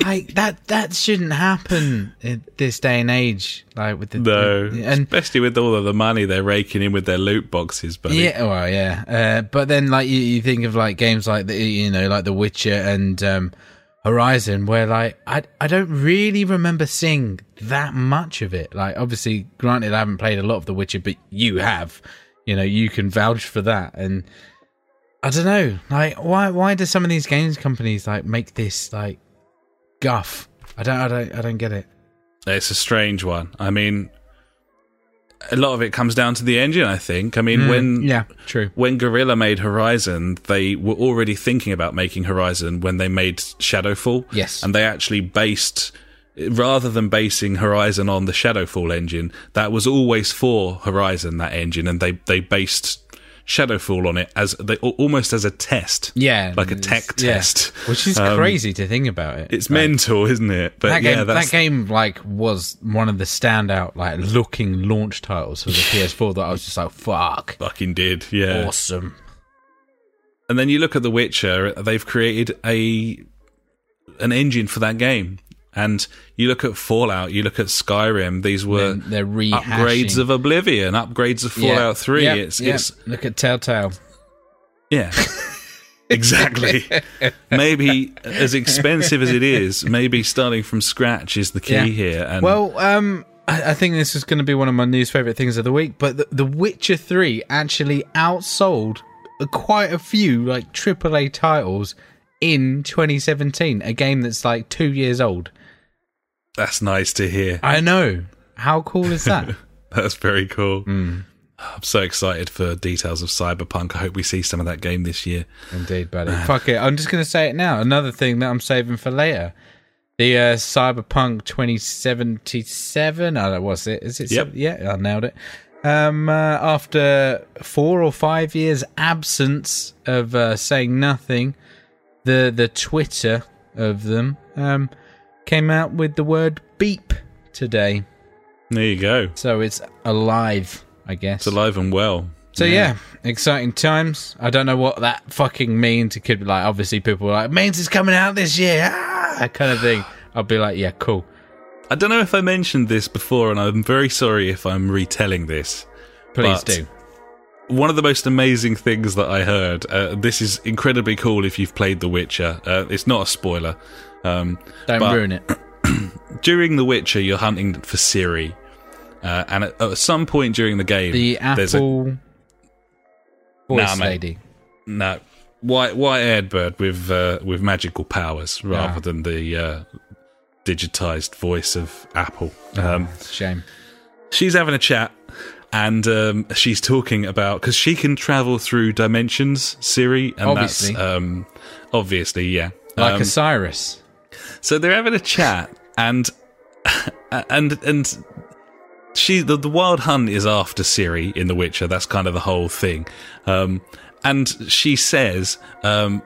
Like that that shouldn't happen in this day and age. Like with the No, and especially with all of the money they're raking in with their loot boxes, buddy. Yeah, well, yeah. Uh, but then, like, you, you think of like games like the, you know, like The Witcher and um, Horizon, where like I I don't really remember seeing that much of it. Like, obviously, granted, I haven't played a lot of The Witcher, but you have. You know, you can vouch for that. And I don't know, like, why why do some of these games companies like make this like guff? I don't I don't I don't get it. It's a strange one. I mean, a lot of it comes down to the engine. I think. I mean, when Mm, yeah, true. when Guerrilla made Horizon, they were already thinking about making Horizon when they made Shadowfall. Yes. And they actually based, rather than basing Horizon on the Shadowfall engine, that was always for Horizon, that engine, and they, they based Shadowfall on it as they almost as a test. Yeah, Like a tech yeah. test. which is Um, crazy to think about it. It's Like, mental, isn't it? But that yeah, game, that game like was one of the standout like looking launch titles for the PS4 that I was just like, fuck, fucking did. Yeah. awesome. And then you look at The Witcher, they've created a an engine for that game. And you look at Fallout, you look at Skyrim, these were They're- they're upgrades of Oblivion, upgrades of Yeah. Fallout 3. Yeah, It's yeah. it's look at Telltale. yeah. exactly. maybe as expensive as it is, maybe starting from scratch is the key Yeah. here. And Well, um, I, I think this is going to be one of my news favorite things of the week. But the, the Witcher Three actually outsold quite a few like AAA titles in 2017. A game that's like two years old. That's nice to hear. I know. How cool is that? That's very cool. Hmm. I'm so excited for details of Cyberpunk. I hope we see some of that game this year. Indeed, buddy. Fuck it. I'm just going to say it now. Another thing that I'm saving for later. The uh, Cyberpunk 2077. I don't Oh, was it? Is it? Yep. seven- Yeah, I nailed it. Um, uh, after four or five years absence of uh, saying nothing, the the Twitter of them um, came out with the word beep today. There you go. So it's alive, I guess. It's alive and well. So yeah. exciting times. I don't know what that fucking means. It could be like obviously people are like means it's coming out this year, ah, that kind of thing. I'll be like, yeah, cool. I don't know if I mentioned this before, and I'm very sorry if I'm retelling this. Please do. One of the most amazing things that I heard. Uh, this is incredibly cool if you've played The Witcher. Uh, it's not a spoiler. Um, Don't ruin it. during The Witcher, you're hunting for Ciri, uh, and at, at some point during the game, The there's a Apple voice Nah, lady. no white white haired bird with uh, with magical powers rather Ah. than the uh, digitized voice of Apple. Um, It's a shame. she's having a chat and um, she's talking about because she can travel through dimensions Ciri and Obviously. that's um, obviously yeah Like Um, Osiris. so they're having a chat and and and she the, the wild hunt is after Ciri in the witcher that's kind of the whole thing um, and she says um,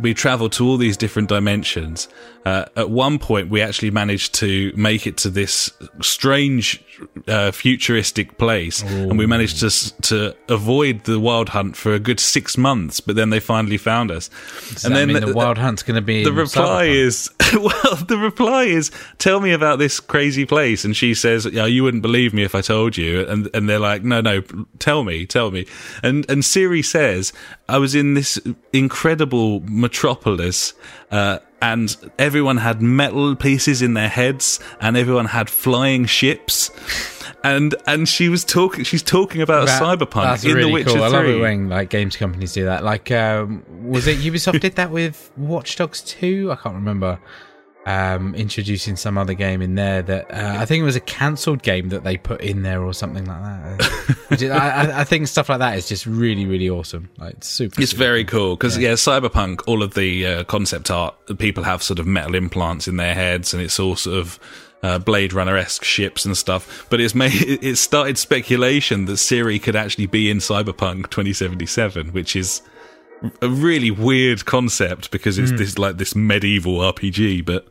we travel to all these different dimensions. Uh, at one point we actually managed to make it to this strange uh, futuristic place and we managed to to avoid the wild hunt for a good six months but then they finally found us. Does that mean the, Wild Hunt's going to be the reply Cyberpunk? is well the reply is tell me about this crazy place. And she says yeah you wouldn't believe me if i told you. And and they're like no no tell me tell me. And and Ciri says i was in this incredible metropolis uh and everyone had metal pieces in their heads and everyone had flying ships and and she was talking she's talking about, That- cyberpunk That's in really the witcher cool. I 3 love it when like games companies do that. Like, um, was it Ubisoft did that with Watch Dogs 2? I can't remember. Um, introducing some other game in there that uh, I think it was a cancelled game that they put in there or something like that. I, I- think stuff like that is just really, really awesome. Like it's super. It's super very cool because yeah. Cyberpunk, all of the uh, concept art, people have sort of metal implants in their heads, and it's all sort of uh, Blade Runner esque ships and stuff. But it's made it started speculation that Ciri could actually be in Cyberpunk 2077, which is a really weird concept because it's this like this medieval RPG, but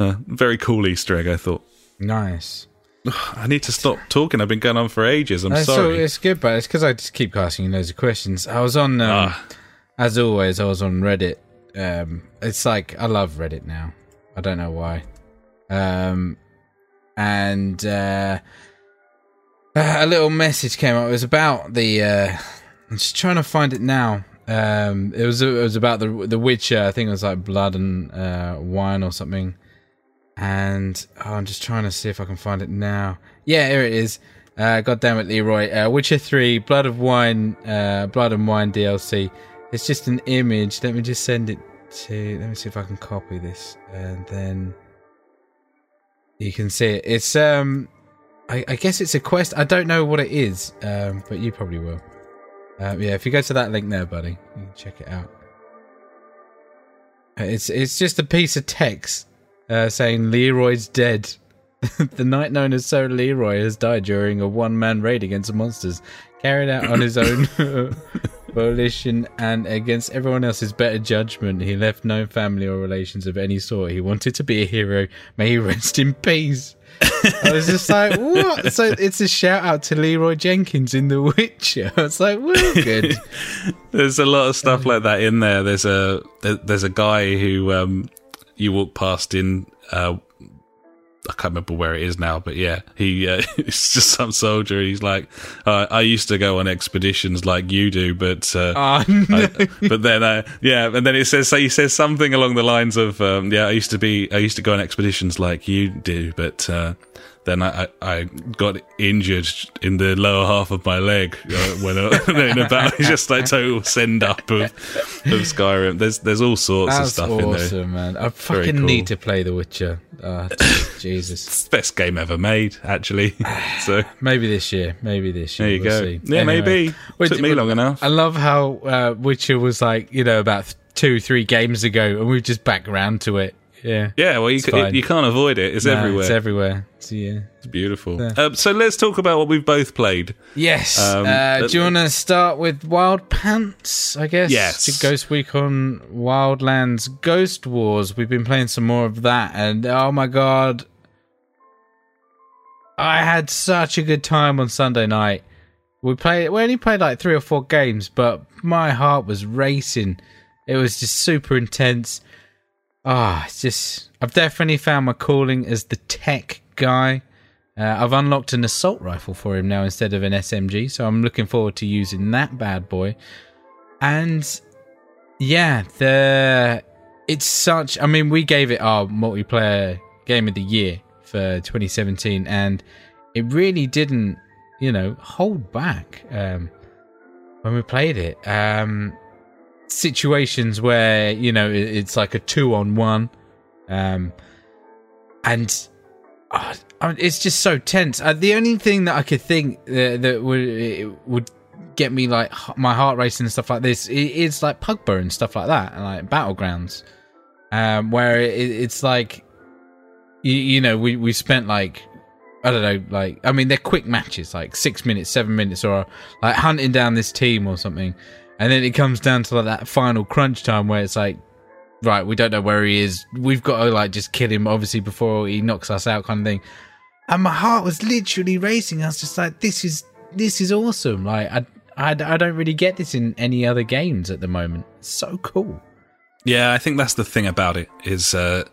uh, very cool Easter egg. I thought nice. I need to stop talking. I've been going on for ages. I'm Uh, so sorry. it's good, but it's because I just keep asking you loads of questions. I was on, um, Ah. as always, I was on Reddit. Um, it's like I love Reddit now. I don't know why. Um, and uh, a little message came up. It was about the. Uh, I'm just trying to find it now. Um, it was it was about the the Witcher. I think it was like Blood and uh, Wine or something. And oh, I'm just trying to see if I can find it now. Yeah, here it is. Uh, God damn it, Leroy. Uh, Witcher 3, Blood of Wine, uh, Blood and Wine DLC. It's just an image. Let me just send it to. Let me see if I can copy this, and then you can see it. It's um, I, I guess it's a quest. I don't know what it is, um, but you probably will. Um, yeah, if you go to that link there, buddy, you can check it out. Uh, It's it's just a piece of text uh, saying Leroy's dead. the knight known as Sir Leroy has died during a one-man raid against the monsters, carried out on his own volition and against everyone else's better judgment. He left no family or relations of any sort. He wanted to be a hero. May he rest in peace. I was just like, what? So it's a shout out to Leroy Jenkins in The Witcher. I was like, well, good. There's a lot of stuff like that in there. There's a there's a guy who um, you walk past in uh, I can't remember where it is now, but yeah, he uh, it's just some soldier. He's like, uh, I used to go on expeditions like you do, but uh, Oh, no. I, but then uh, yeah, and then it says so he says something along the lines of um, yeah, I used to be I used to go on expeditions like you do, but uh, then I, I, got injured in the lower half of my leg uh, when I, in a battle. It's just like total send up of, of Skyrim. There's there's all sorts of That's stuff in there. awesome, man. I fucking cool. need to play The Witcher. Oh, Jesus. It's best game ever made, actually. So Maybe this year. Maybe this year. there you we'll go. see. Yeah, Anyway. maybe. Took me but long enough. I love how uh, Witcher was like, you know, about th- two, three games ago, and we've just back around to it. Yeah. Yeah, well, you, It's c- fine. you can't avoid it. It's everywhere. It's everywhere. So, yeah. It's beautiful. Um, so let's talk about what we've both played. Yes. Um, uh, do you want to start with Wild Pants? I guess. Yes. It's Ghost Week on Wildlands Ghost Wars. We've been playing some more of that, and oh my god, I had such a good time on Sunday night. We played. We only played like three or four games, but my heart was racing. It was just super intense. Ah, it's just. I've definitely found my calling as the tech guy. Uh, I've unlocked an assault rifle for him now instead of an SMG, so I'm looking forward to using that bad boy. And yeah, the it's such. I mean, we gave it our multiplayer game of the year for 2017, and it really didn't, you know, hold back um, when we played it. Um, situations where you know it's like a two on one, um, and mean, it's just so tense. Uh, the only thing that I could think uh, that would would get me like my heart racing and stuff like this is like Pugbo and stuff like that, and like battlegrounds, um, where it, it's like you, you know we we spent like I don't know like I mean they're quick matches like six minutes, seven minutes, or like hunting down this team or something, and then it comes down to like that final crunch time where it's like right, we don't know where he is. We've got to like just kill him, obviously, before he knocks us out, kind of thing. And my heart was literally racing. I was just like, this is this is awesome. Like, I I, I don't really get this in any other games at the moment. So cool. Yeah, I think that's the thing about it is uh,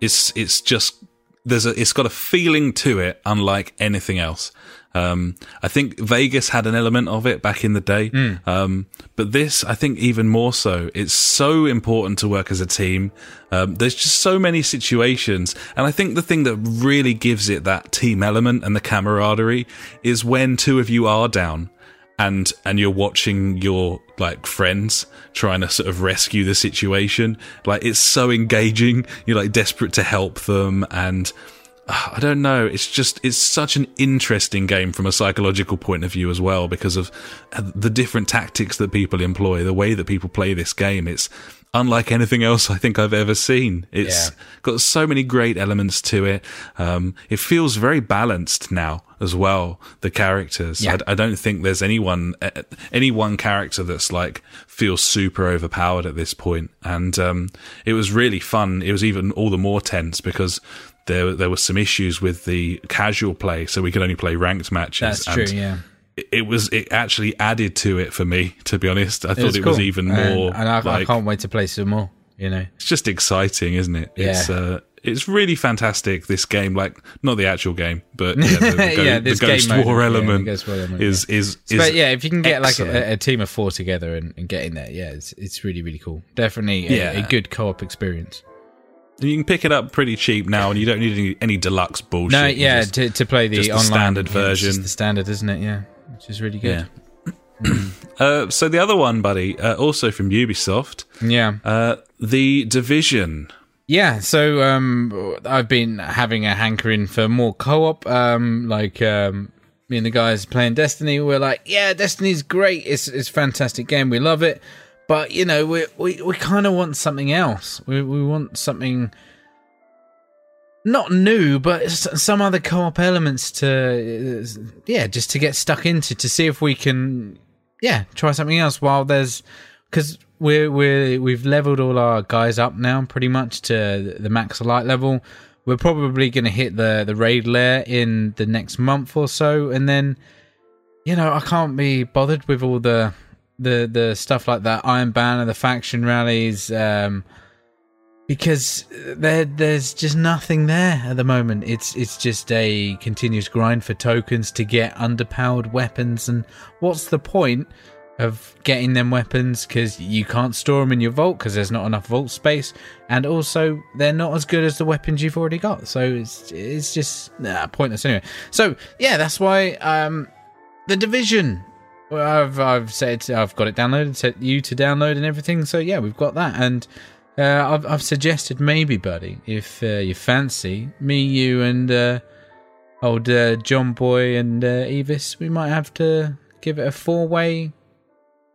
it's it's just there's a it's got a feeling to it unlike anything else. Um, I think Vegas had an element of it back in the day, um, but this I think even more so. It's so important to work as a team. Um, there's just so many situations, and I think the thing that really gives it that team element and the camaraderie is when two of you are down and and you're watching your like friends trying to sort of rescue the situation. Like it's so engaging. You're like desperate to help them and I don't know. It's just it's such an interesting game from a psychological point of view as well because of uh, the different tactics that people employ, the way that people play this game. It's unlike anything else I think I've ever seen. It's Yeah. got so many great elements to it. Um, it feels very balanced now as well. The characters. Yeah. I, I don't think there's anyone, uh, any one character that's like feels super overpowered at this point. And um, it was really fun. It was even all the more tense because. There, there were some issues with the casual play, so we could only play ranked matches. That's true. Yeah. it- it was it actually added to it for me. To be honest, I It thought it was cool. even more. and, I, I like, can't wait to play some more. You know. it's just exciting, isn't it? It's Yeah. uh, it's really fantastic. This game, like not the actual game, but yeah, the, the, go- Yeah, the Ghost mode, War yeah, element Ghost War element, is is is but yeah, if you can get excellent. like a, a team of four together and, and get in there, yeah, it's it's really really cool. Definitely a, Yeah. a good co-op experience. You can pick it up pretty cheap now, and you don't need any, any deluxe bullshit. No, yeah, just- to, to play the just the online standard yeah, version. the standard, isn't it? Yeah, which is really good. uh, so the other one, buddy, uh, also from Ubisoft, Yeah, uh, the Division. yeah. So um, I've been having a hankering for more co-op. Um, like um, me and the guys playing Destiny, we're like, yeah, Destiny's great. It's it's a fantastic game. We love it. But you know, we we we kind of want something else. We we want something not new, but some other co-op elements to, uh, yeah, just to get stuck into to see if we can, yeah, try something else. While there's, because we're we're we've leveled all our guys up now pretty much to the max light level. We're probably going to hit the the raid lair in the next month or so, and then, you know, I can't be bothered with all the the the stuff like that Iron Banner, the faction rallies. Um, because there there's just nothing there at the moment. It's it's just a continuous grind for tokens to get underpowered weapons, and what's the point of getting them weapons? Because you can't store them in your vault because there's not enough vault space, and also they're not as good as the weapons you've already got. So it's it's just nah, pointless anyway. So yeah, that's why um the division. Well, I've I've said I've got it downloaded, set you to download and everything. So yeah, we've got that, and uh, I've I've suggested maybe, buddy, if uh, you fancy me, you, and uh, old uh, John Boy and uh, Evis, we might have to give it a four way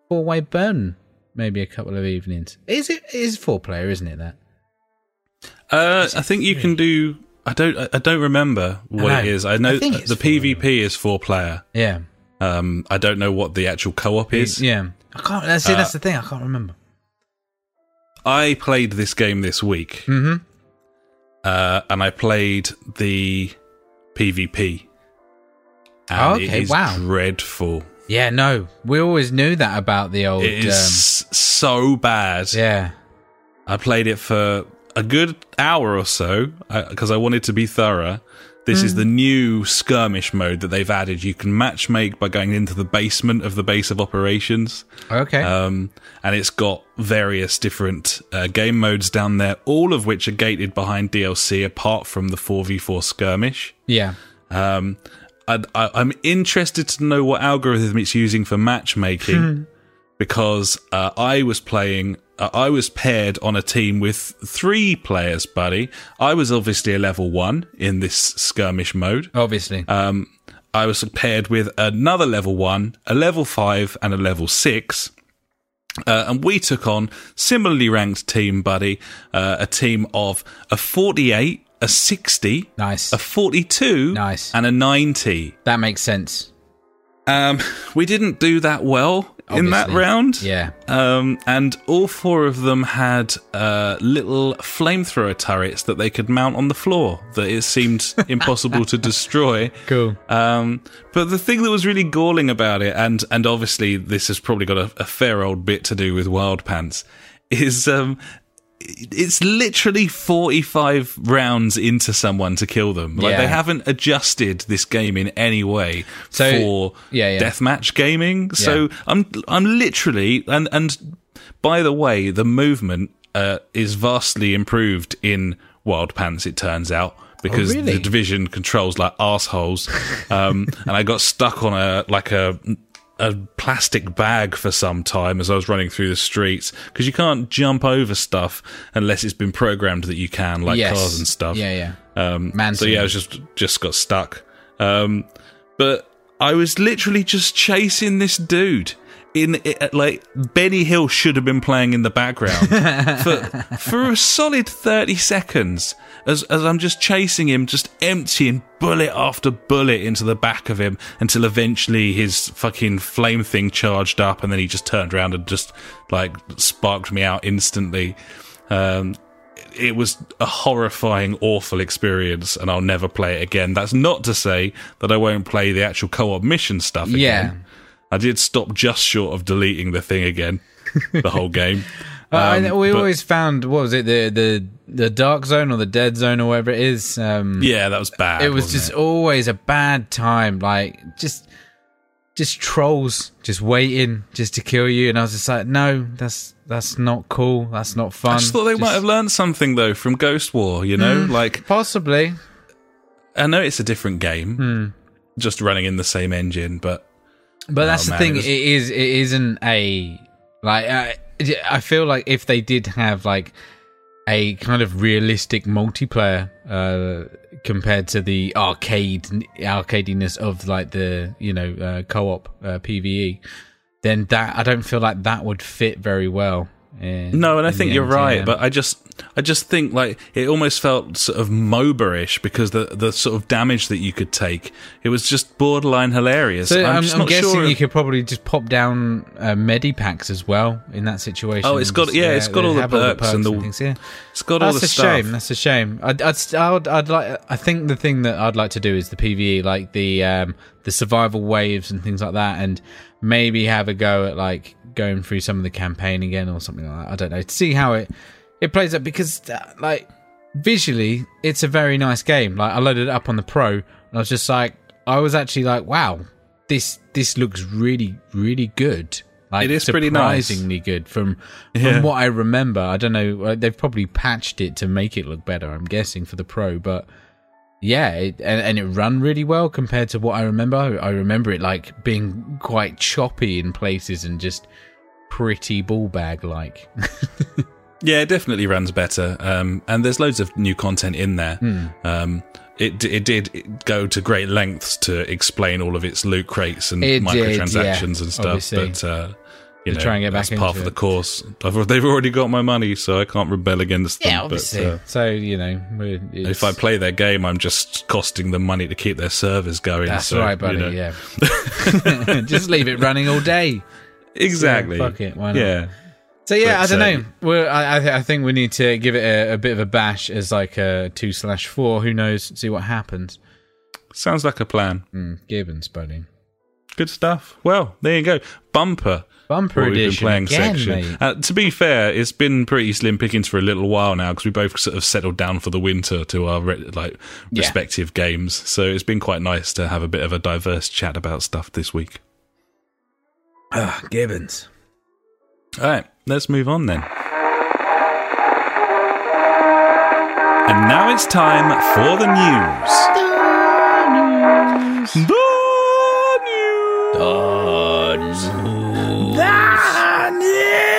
four way burn, maybe a couple of evenings. Is it it is four player, isn't it? That Uh, I think you can do. I don't. I don't remember what it I know I the PvP is four player. yeah, Um, I don't know what the actual co-op is. yeah. I can't. That's see, Uh, that's the thing. I can't remember. I played this game this week, hmm uh, and I played the PvP. Oh, okay, wow. dreadful. Yeah, no, we always knew that about the old. It is so bad. um, yeah, I played it for a good hour or so because I wanted to be thorough. This Hmm. is the new skirmish mode that they've added. You can matchmake by going into the basement of the base of operations. okay. Um, and it's got various different uh, game modes down there, all of which are gated behind DLC apart from the 4v4 skirmish. yeah, Um, I, I, I'm interested to know what algorithm it's using for matchmaking because uh, I was playing. Uh, I was paired on a team with three players, buddy. I was obviously a level one in this skirmish mode. obviously. Um, I was paired with another level one, a level five, and a level six. Uh, and we took on similarly ranked team, buddy. Uh, a team of a 48, a 60, nice. a 42, Nice. and a 90. that makes sense. Um, we didn't do that well in that round. Yeah. Um, and all four of them had uh, little flamethrower turrets that they could mount on the floor that it seemed impossible to destroy. Cool. Um, but the thing that was really galling about it, and and obviously this has probably got a, a fair old bit to do with Wild Pants, is um, it's literally 45 rounds into someone to kill them. Like Yeah. they haven't adjusted this game in any way So- for yeah, yeah. deathmatch gaming. So I'm I'm literally and and by the way, the movement uh, is vastly improved in Wild Pants. It turns out because Oh, really? the division controls like assholes, um, and I got stuck on a like a a plastic bag for some time as I was running through the streets because you can't jump over stuff unless it's been programmed that you can, like Yes. cars and stuff. Yeah, yeah. Um, Man so yeah, I was just just got stuck. Um, but I was literally just chasing this dude. In it, like Benny Hill should have been playing in the background for for a solid thirty seconds as as I'm just chasing him, just emptying bullet after bullet into the back of him until eventually his fucking flame thing charged up, and then he just turned around and just like sparked me out instantly. Um, it was a horrifying, awful experience, and I'll never play it again. That's not to say that I won't play the actual co-op mission stuff again. Yeah. I did stop just short of deleting the thing again, the whole game. Uh, Um, we but- always found what was it the the the dark zone or the dead zone or whatever it is. Um, Yeah, that was bad. it was just it? always a bad time. Like just just trolls just waiting just to kill you, and I was just like, no, that's that's not cool. That's not fun. I just thought they might have learned something though from Ghost War. You know, like possibly. I know it's a different game, Hmm. just running in the same engine, but But that's Oh, the man, thing. it was- it is. It isn't a like. I, I feel like if they did have like a kind of realistic multiplayer uh, compared to the arcade arcadiness of like the you know uh, co-op uh, PVE, then that I don't feel like that would fit very well. In, No, and I think you're right, MGM. but I just I just think like it almost felt sort of MOBA-ish because the the sort of damage that you could take, it was just borderline hilarious. So I'm, I'm, I'm guessing sure. you could probably just pop down uh, medipacks as well in that situation. Oh, it's got- Just, yeah, it's got they all the perks and the- things, yeah. it's got all That's the a stuff. shame. That's a shame. I'd, I'd, I would, I'd like. I think the thing that I'd like to do is the PVE, like the um, the survival waves and things like that, and maybe have a go at like going through some of the campaign again or something like that. I don't know to see how it it plays up because uh, like visually, it's a very nice game. Like I loaded it up on the Pro, and I was just like, I was actually like, wow, this this looks really really good. Like It is pretty nice. surprisingly good from from Yeah. what I remember. I don't know. They've probably patched it to make it look better. I'm guessing for the Pro, but yeah, it, and, and it run really well compared to what I remember. I, I remember it like being quite choppy in places and just pretty ball bag like. Yeah, it definitely runs better, um, and there's loads of new content in there. Hmm. Um, it it did go to great lengths to explain all of its loot crates and It did, microtransactions yeah, and stuff, obviously. but uh, you To know, try and get that's back part into of the course. I've, they've already got my money, so I can't rebel against them. yeah, but, obviously. uh, so you know, if I play their game, I'm just costing them money to keep their servers going. that's so, right, buddy. you know. Yeah, just leave it running all day. exactly. fuck it, why not? Yeah, So yeah, But, I don't know. Well, I I, th- I think we need to give it a, a bit of a bash as like a two slash four. Who knows? See what happens. sounds like a plan. Mm, Gibbons, buddy. Good stuff. Well, there you go. Bumper. Bumper what we've been edition playing again, section. mate. Uh, to be fair, it's been pretty slim pickings for a little while now because we both sort of settled down for the winter to our re- like Yeah. respective games. So it's been quite nice to have a bit of a diverse chat about stuff this week. Ah, Gibbons. All right, let's move on then. And now it's time for the news. The news. The news. The news.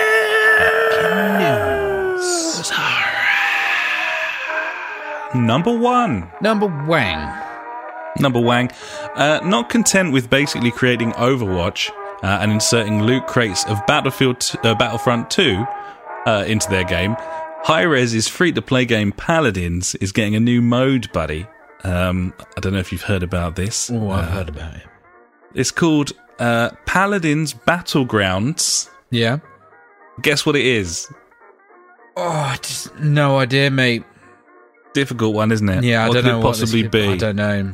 The news. Number one. Number Wang. Number Wang, uh, not content with basically creating Overwatch uh, and inserting loot crates of Battlefield, t- uh, Battlefront 2 uh, into their game, Hi-Rez's free-to-play game Paladins is getting a new mode, buddy. Um, I don't know if you've heard about this. Oh, I've Uh, heard about it. it's called uh, Paladins Battlegrounds. Yeah. Guess what it is? Oh, just no idea, mate. Difficult one, isn't it? Yeah, I what don't could know it what possibly this, be. I don't know.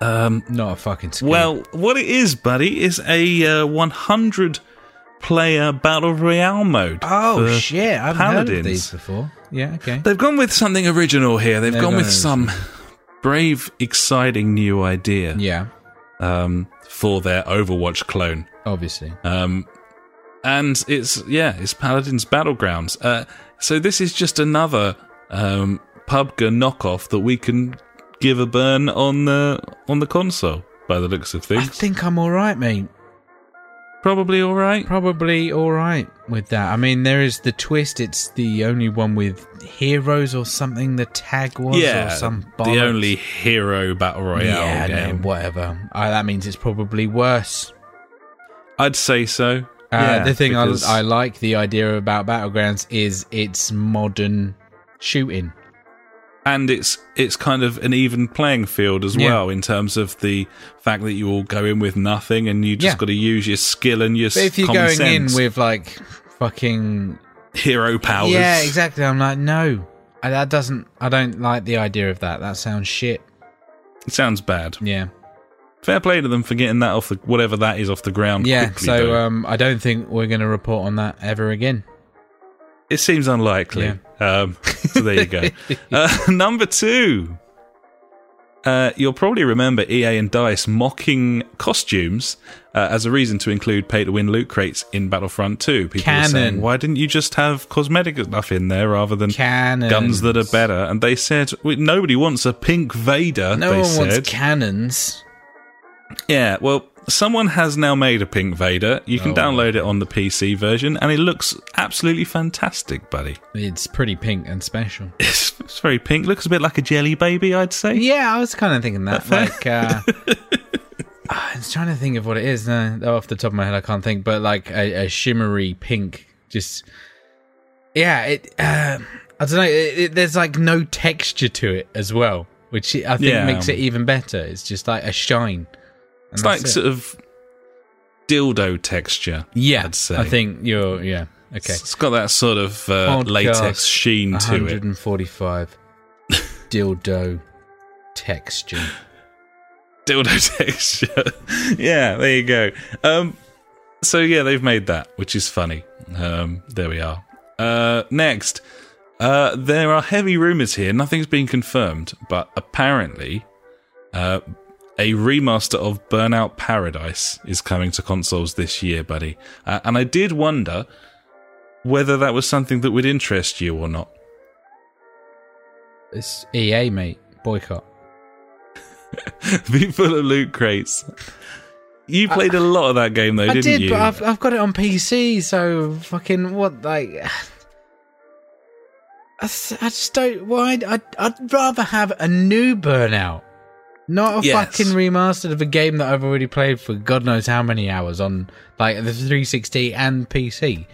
Um, Not a fucking. Skill. Well, what it is, buddy, is a uh, 100 player battle royale mode. oh shit! I've heard of these before. Yeah. Okay. They've gone with something original here. They've They've gone gone with with some brave, exciting new idea Yeah. um, for their Overwatch clone. Obviously. Um, and it's yeah, it's Paladins Battlegrounds. Uh, so this is just another um, PUBG knockoff that we can give a burn on the on the console. by the looks of things. I think I'm all right, mate. Probably all right. Probably all right with that. I mean, there is the twist. It's the only one with heroes or something. The tag was yeah, or some the only hero battle royale yeah, no, game. whatever. Uh, that means it's probably worse. I'd say so. Uh, Yeah, the thing I, I like the idea about battlegrounds is it's modern shooting. And it's it's kind of an even playing field as Yeah. well in terms of the fact that you all go in with nothing and you just Yeah. got to use your skill and your But if you're going sense. in with like fucking hero powers. yeah, exactly. I'm like, no, I, that doesn't. I don't like the idea of that. That sounds shit. It sounds bad. Yeah, Fair play to them for getting that off the whatever that is off the ground. yeah. So um, I don't think we're going to report on that ever again. It seems unlikely. Um, so there you go. uh, number two. Uh, you'll probably remember EA and Dice mocking costumes uh, as a reason to include pay to win loot crates in Battlefront 2. People were saying, why didn't you just have cosmetic stuff in there rather than Cannons. guns that are better? And they said, nobody wants a pink Vader. No they one said. wants cannons. Yeah, well, someone has now made a Pink Vader. You can Oh. download it on the PC version, and it looks absolutely fantastic, buddy. It's pretty pink and special. It's, it's very pink. Looks a bit like a jelly baby, I'd say. Yeah, I was kind of thinking that. Like, uh, I was trying to think of what it is. No, off the top of my head, I can't think. But like a, a shimmery pink, just yeah. It. Uh, I don't know. It, it, there's like no texture to it as well, which I think Yeah. makes it even better. It's just like a shine. It's like it. sort of dildo texture. yeah. I'd say. I think you're yeah. Okay. It's got that sort of uh, latex sheen to it. 145 dildo texture. Dildo texture. yeah, there you go. Um, so yeah, they've made that, which is funny. Um, there we are. Uh, next, uh, there are heavy rumors here. Nothing's been confirmed, but apparently, uh, a remaster of Burnout Paradise is coming to consoles this year, buddy. Uh, and I did wonder whether that was something that would interest you or not. It's EA, mate. Boycott. Be full of loot crates. You played a lot of that game, though, I didn't did, you? but I've, I've got it on PC, so fucking what? Like, I, I just don't. Why? I'd, I'd rather have a new Burnout, not a Yes. fucking remastered of a game that I've already played for God knows how many hours on like the 360 and PC.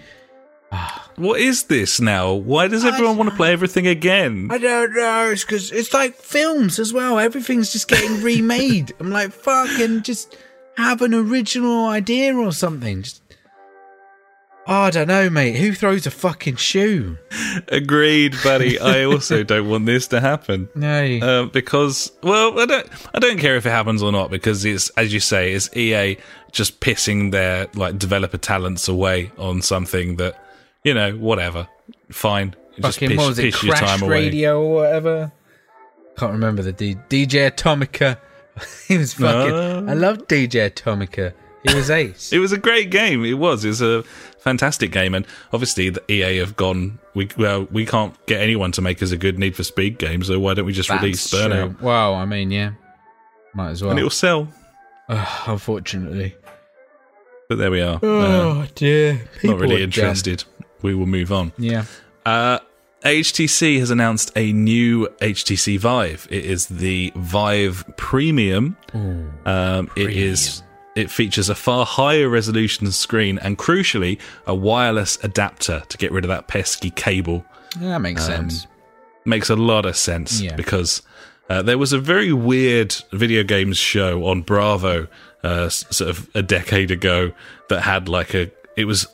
Ah. What is this now? Why does everyone want to play everything again? I don't know. It's because it's like films as well. Everything's just getting remade. I'm like, fucking just have an original idea or something. Just, I don't know, mate. Who throws a fucking shoe? Agreed, buddy. I also don't want this to happen. No. Uh, because, well, I don't, I don't care if it happens or not because it's, as you say, it's EA just pissing their like developer talents away on something that, you know, whatever, fine. Just fucking piss, what was it? Crash time away. Radio or whatever. Can't remember the D- DJ Atomica. he was fucking. No. I love DJ Atomica. He was ace. It was a great game. It was. It was a fantastic game, and obviously the EA have gone. We well, we can't get anyone to make us a good Need for Speed game, so why don't we just release That's Burnout? true. Well, I mean, yeah, might as well. And it'll sell. Ugh, unfortunately. But there we are. Uh, Oh dear. not really dumb. interested. We will move on. Yeah. Uh, HTC has announced a new HTC Vive. It is the Vive Premium. Um, it is. It features a far higher resolution screen and, crucially, a wireless adapter to get rid of that pesky cable. Yeah, That makes sense. Makes a lot of sense Yeah. because uh, there was a very weird video games show on Bravo, uh, sort of a decade ago, that had like a. It was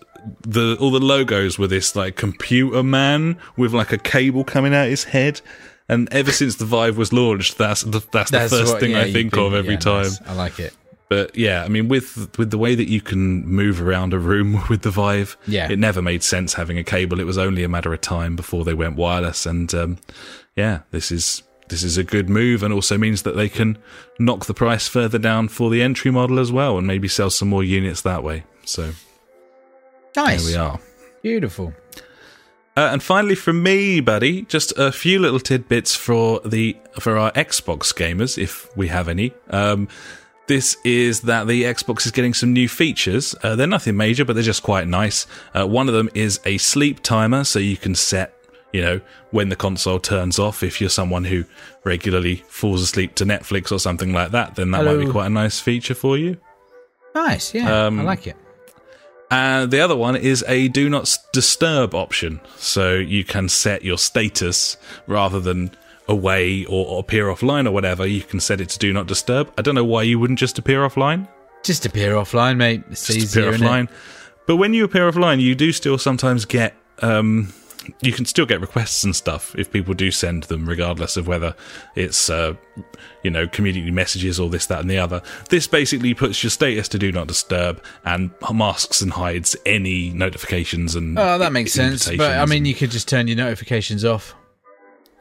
the all the logos were this like computer man with like a cable coming out his head. And ever since the Vive was launched, that's the, that's, the first what- thing yeah, I think of every yeah, time. nice. I like it. But yeah, I mean, with with the way that you can move around a room with the Vive, Yeah. it never made sense having a cable. It was only a matter of time before they went wireless, and um, yeah, this is this is a good move, and also means that they can knock the price further down for the entry model as well, and maybe sell some more units that way. So Nice. there we are. Beautiful. Uh, and finally, from me, buddy, just a few little tidbits for the for our Xbox gamers, if we have any. Um, This is that the Xbox is getting some new features. Uh, they're nothing major, but they're just quite nice. Uh, one of them is a sleep timer, so you can set, you know, when the console turns off. If you're someone who regularly falls asleep to Netflix or something like that, then that might be quite a nice feature for you. Nice, yeah, Um, I like it. And the other one is a do not disturb option. So you can set your status rather than away or, appear offline or whatever. You can set it to do not disturb. I don't know why you wouldn't just appear offline. Just appear offline, mate. It's Just easier, appear offline. But when you appear offline, you do still sometimes get. Um, you can still get requests and stuff if people do send them, regardless of whether it's, uh, you know, community messages or this, that, and the other. This basically puts your status to do not disturb and masks and hides any notifications and. Oh, that makes sense. But I mean, you could just turn your notifications off.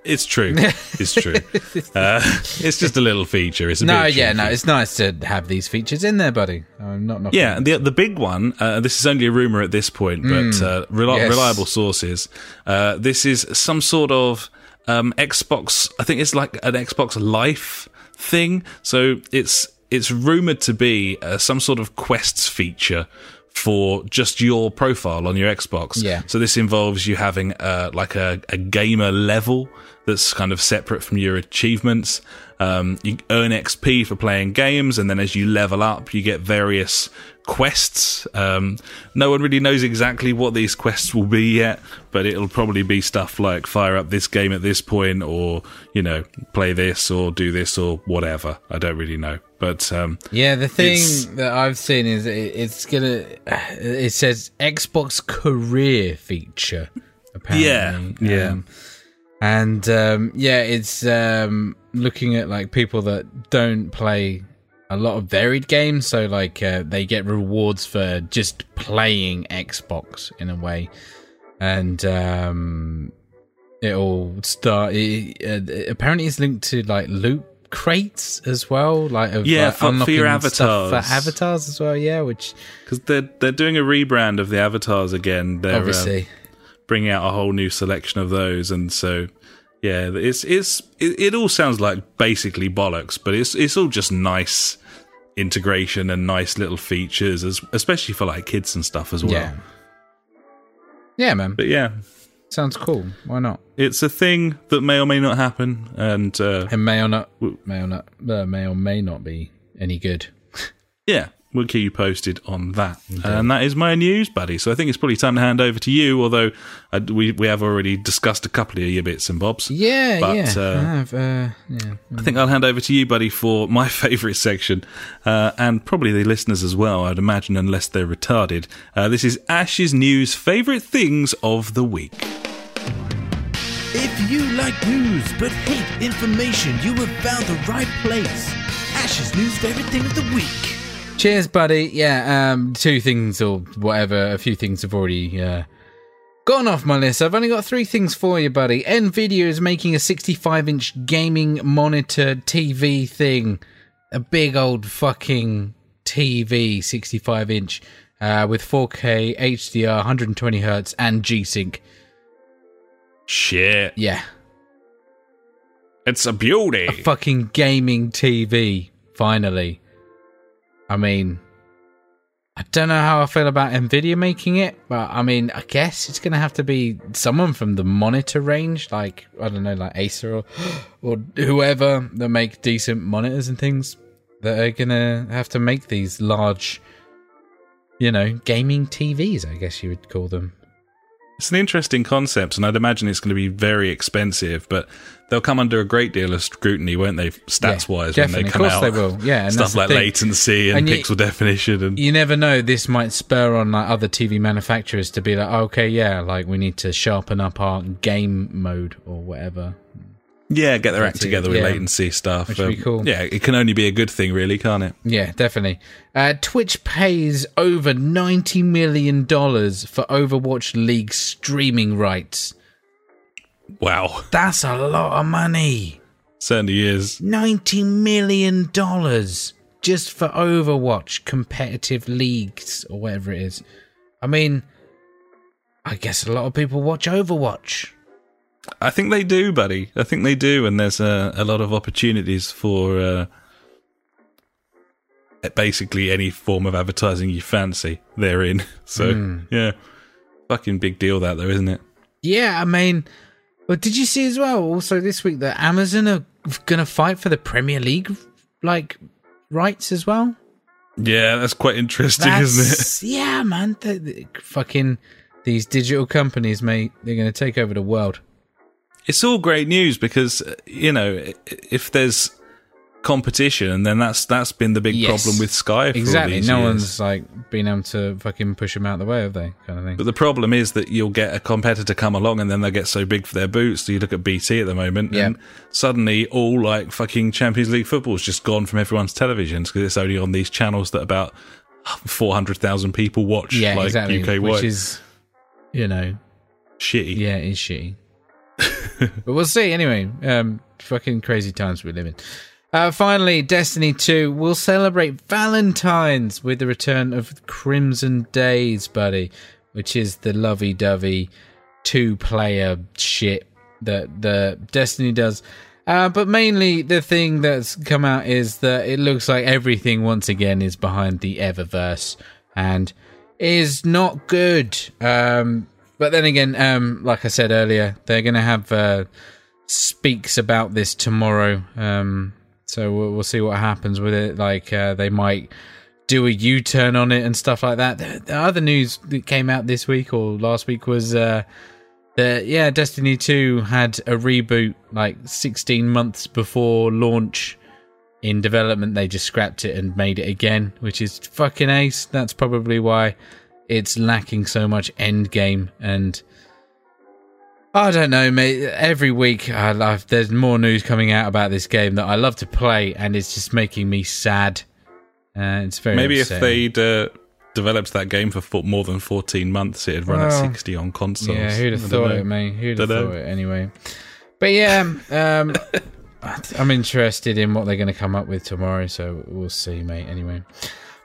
It's true. It's true. uh, it's just a little feature. It's a No, yeah, no, it's nice to have these features in there, buddy. I'm not knocking. Yeah, the the big one. Uh, this is only a rumor at this point, but uh, reli- yes. reliable sources. Uh, this is some sort of um, Xbox. I think it's like an Xbox Live thing. So it's it's rumored to be uh, some sort of quests feature for just your profile on your Xbox. Yeah. So this involves you having uh, like a, a gamer level that's kind of separate from your achievements. Um, you earn XP for playing games, and then as you level up, you get various quests. Um, no one really knows exactly what these quests will be yet, but it'll probably be stuff like fire up this game at this point, or you know, play this, or do this, or whatever. I don't really know, but um, Yeah, the thing that I've seen is it, it's gonna. It says Xbox Career feature. Apparently, Yeah, yeah. Um, and um, yeah, it's um, looking at like people that don't play a lot of varied games, so like uh, they get rewards for just playing Xbox in a way, and um, it'll start. It, uh, apparently, it's linked to like loot crates as well, like of, Yeah, like, for- for your avatars. for avatars as well. Yeah, which because they're they're doing a rebrand of the avatars again. They're uh, obviously. bringing out a whole new selection of those, and so yeah, it's it's it, it all sounds like basically bollocks, but it's it's all just nice integration and nice little features, as especially for like kids and stuff as well. yeah. Yeah, man. But yeah, Sounds cool. Why not? it's a thing that may or may not happen, and uh, It may or not, may or not, uh, may or may not be any good. yeah, we'll keep you posted on that. And that is my news, buddy. So I think it's probably time to hand over to you. Although uh, we we have already discussed a couple of your bits and bobs. Yeah, But, yeah. uh, I have, uh, yeah. I think I'll hand over to you, buddy, for my favourite section, uh, and probably the listeners as well, I'd imagine, unless they're retarded. Uh, this is Ash's News Favourite Things of the Week. If you like news but hate information, you have found the right place. Ash's news favorite thing of the week. Cheers, buddy. Yeah, um, two things or whatever. A few things have already uh, gone off my list. I've only got three things for you, buddy. Nvidia is making a 65-inch gaming monitor TV thing, a big old fucking TV, 65-inch, uh, with 4K HDR, 120 hertz, and G-Sync. Shit. Yeah, It's a beauty. A fucking gaming TV. Finally, I mean, I don't know how I feel about Nvidia making it, but I mean, I guess it's gonna have to be someone from the monitor range, like I don't know, like Acer or or whoever that make decent monitors and things that are gonna have to make these large, you know, gaming TVs. I guess you would call them. It's an interesting concept, and I'd imagine it's going to be very expensive, but they'll come under a great deal of scrutiny, won't they, stats wise, when they Of come course out? they will. Yeah, and Stuff like thing. latency and, And you- pixel definition. and you never know this might spur on like other tv manufacturers to be like okay yeah like we need to sharpen up our game mode or whatever Yeah, get their act together with yeah. latency stuff. Um, Which would be cool. Yeah, it can only be a good thing, really, can't it? yeah definitely uh, twitch pays over 90 million dollars for overwatch league streaming rights Wow, that's a lot of money certainly is. 90 million dollars just for overwatch competitive leagues or whatever it is i mean i guess a lot of people watch overwatch I think they do, buddy. I think they do, and there's a, a lot of opportunities for uh, basically any form of advertising you fancy, they're in. So Hmm. yeah, fucking big deal that though, isn't it? Yeah, I mean, but did you see as well? Also this week that Amazon are gonna fight for the Premier League like rights as well. Yeah, that's quite interesting, isn't it? Yeah, man. Fucking these digital companies, mate. They're gonna take over the world. It's all great news because uh, you know if there's competition, then that's that's been the big Yes. problem with Sky. Exactly. No years. one's like been able to fucking push them out of the way, have they? Kind of thing. But the problem is that you'll get a competitor come along and then they'll get so big for their boots. So you look at BT at the moment Yeah. and suddenly all like fucking Champions League football's just gone from everyone's televisions because it's only on these channels that about 400,000 people watch yeah, like exactly. UK which wide. is, you know, Shitty. yeah, it's shitty. but we'll see anyway. Um, fucking crazy times we live in. Uh, finally, Destiny 2 will celebrate Valentine's with the return of Crimson Days, buddy, which is the lovey dovey two player shit that the Destiny does. Uh, but mainly, the thing that's come out is that it looks like everything once again is behind the Eververse and is not good. Um, but then again, um, like I said earlier, they're going to have uh, speaks about this tomorrow. Um, so we'll, we'll see what happens with it. Like uh, they might do a U turn on it and stuff like that. The, the other news that came out this week or last week was uh, that yeah, Destiny Two had a reboot like 16 months before launch. In development, they just scrapped it and made it again, which is fucking ace. That's probably why it's lacking so much end game and I don't know, mate. Every week, I love. There's more news coming out about this game that I love to play, and it's just making me sad. Uh, it's very Maybe if they'd uh, developed that game for fo- more than 14 months, it'd run at 60 on consoles. Yeah, who'd have thought know. it, mate? Who'd have thought it anyway? But yeah, um, I'm interested in what they're going to come up with tomorrow, so we'll see, mate. Anyway.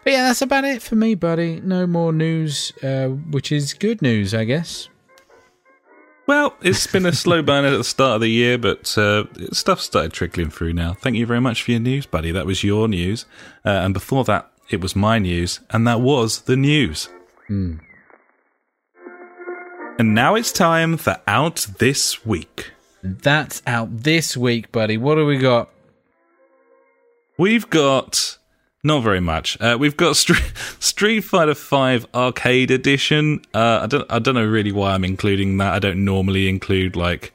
But yeah, that's about it for me, buddy. No more news, uh, which is good news, I guess. Well, it's been a slow burn at the start of the year, but uh, stuff started trickling through now. Thank you very much for your news, buddy. That was your news. Uh, and before that, it was my news, and that was the news. Hmm. And now it's time for Out This Week. That's out this week, buddy. What do we got? We've got not very much. Uh, we've got Street, Street Fighter Five Arcade Edition. Uh, I don't. I don't know really why I'm including that. I don't normally include like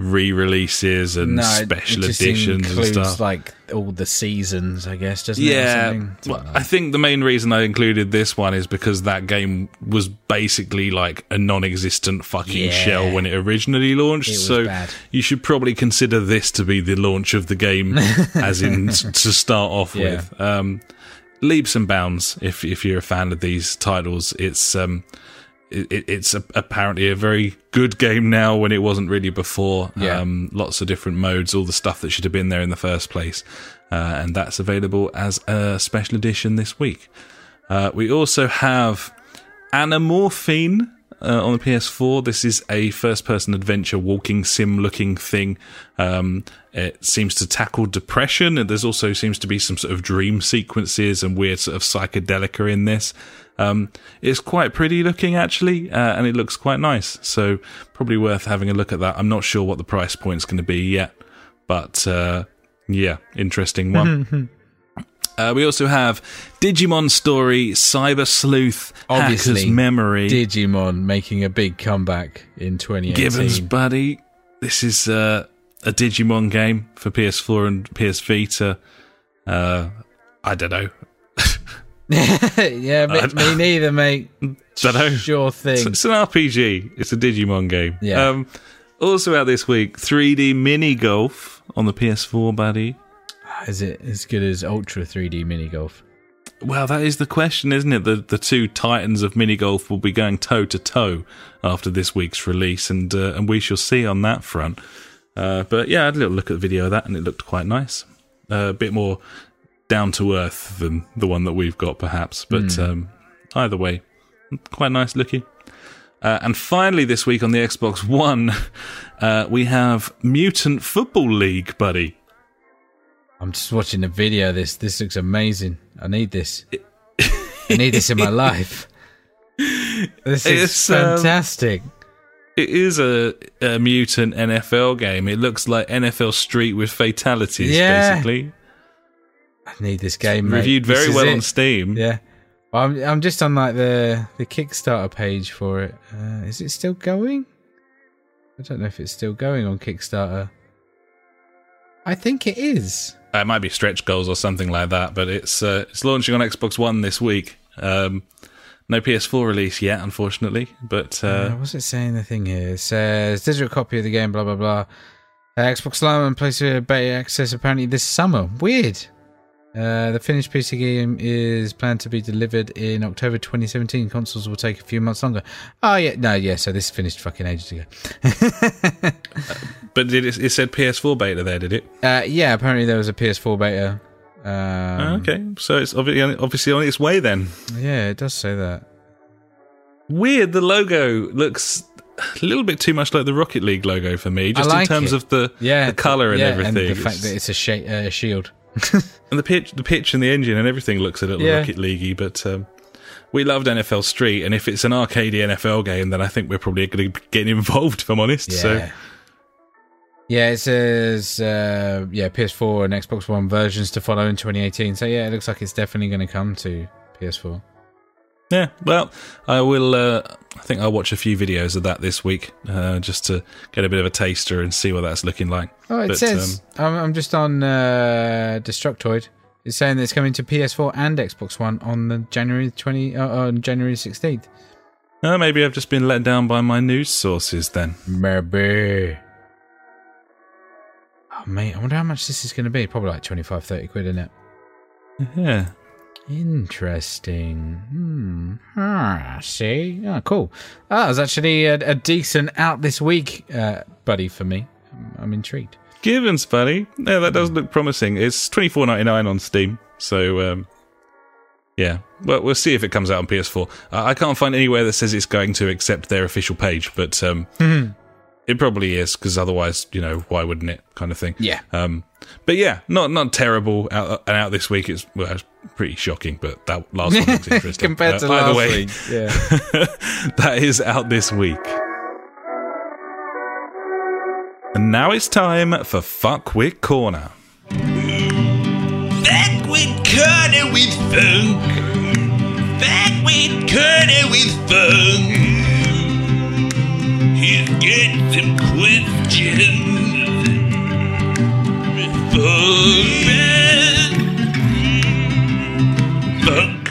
re-releases and No, special editions and stuff. like all the seasons, I guess, doesn't it? yeah, well, I think the main reason I included this one is because that game was basically like a non-existent fucking Yeah. shell when it originally launched. It so bad. you should probably consider this to be the launch of the game, as in to start off Yeah. with. Um, leaps and bounds. If if you're a fan of these titles, it's um, it, it- it's a, apparently a very good game now when it wasn't really before. Yeah. Um, lots of different modes, all the stuff that should have been there in the first place, uh, and that's available as a special edition this week. Uh, we also have Anamorphine uh, on the PS4. This is a first-person adventure walking sim-looking thing. Um, it seems to tackle depression, and there's also seems to be some sort of dream sequences and weird sort of psychedelica in this. Um, it's quite pretty looking actually, uh, and it looks quite nice. So probably worth having a look at that. I'm not sure what the price point's going to be yet, but uh, yeah, interesting one. Uh, we also have Digimon Story, Cyber Sleuth, Obviously, Hacker's Memory, Digimon making a big comeback in 2018. Gibbons Buddy. This is uh, a Digimon game for PS4 and PS Vita. Uh, I don't know. yeah, me, me neither, mate. Dunno. Sure It's, thing. it's an RPG. It's a Digimon game. Yeah. Um, also out this week, 3D Mini Golf on the PS4, buddy. Is it as good as Ultra 3D Mini Golf? Well, that is the question, isn't it? The the two titans of mini golf will be going toe to toe after this week's release, and uh, and we shall see on that front. Uh, but yeah, I had a little look at the video of that, and it looked quite nice. Uh, a bit more down to earth than the one that we've got, perhaps. But um, either way, quite nice looking. Uh, and finally, this week on the Xbox One, uh, we have Mutant Football League, buddy. I'm just watching the video. of This this looks amazing. I need this. I need this in my life. This is It's, um, fantastic. It is a, a mutant NFL game. It looks like NFL Street with fatalities, Yeah. basically. I need this game. Mate. Reviewed very well on Steam. Yeah. I'm I'm just on like the the Kickstarter page for it. Uh, is it still going? I don't know if it's still going on Kickstarter. I think it is. Uh, It might be stretch goals or something like that, but it's uh, it's launching on Xbox One this week. Um, no PS4 release yet, unfortunately. But Uh, uh, what's it saying? The thing here it says digital copy of the game. Blah blah blah. Uh, Xbox Live and PlayStation beta access apparently this summer. Weird. Uh, the finished PC game is planned to be delivered in October 2017. Consoles will take a few months longer. Oh yeah, no, yeah. So this finished fucking ages ago. but did it, it said PS4 beta there? Did it? Uh, yeah, apparently there was a PS4 beta. Um, Oh, okay, so it's obviously obviously on its way then. Yeah, it does say that. Weird. The logo looks a little bit too much like the Rocket League logo for me, just like in terms it. of the Yeah, the color and yeah, everything. and the fact that it's a sh- uh, shield. And the pitch, the pitch and the engine and everything looks a little Yeah. Rocket Leaguey, but um, we loved NFL Street, and if it's an arcade NFL game, then I think we're probably going to get involved. If I'm honest, Yeah. so Yeah, it says uh, yeah PS4 and Xbox One versions to follow in 2018. So yeah, it looks like it's definitely going to come to PS4. Yeah. Well, I will. Uh, I think I'll watch a few videos of that this week, uh, just to get a bit of a taster and see what that's looking like. Oh, it But, says I'm, I'm just on uh, Destructoid. It's saying that it's coming to PS4 and Xbox One on the January 20 uh, on January 16th. Uh, maybe I've just been let down by my news sources then. Maybe. Oh mate, I wonder how much this is going to be. Probably like 25, 30 quid, isn't it? Yeah. Interesting. Hmm. Ah, see. Oh, cool. Ah, it was actually a, a decent out this week, uh, buddy, for me. I'm, I'm intrigued. Givens, buddy. Yeah, that does look promising. It's twenty four ninety nine on Steam. So, um, yeah. Well, we'll see if it comes out on PS4. Uh, I can't find anywhere that says it's going to except their official page, but um, it probably is because otherwise, you know, why wouldn't it? Kind of thing. Yeah. Um, but yeah, not not terrible out and out this week. It's well, it's pretty shocking, but that last one looks interesting Compared Uh, to either last way, week. Yeah. that is out this week. And now it's time for Fuckwit Corner. Back with Corner with Funk. Back with Corner with Funk. He's got some questions. For Funk.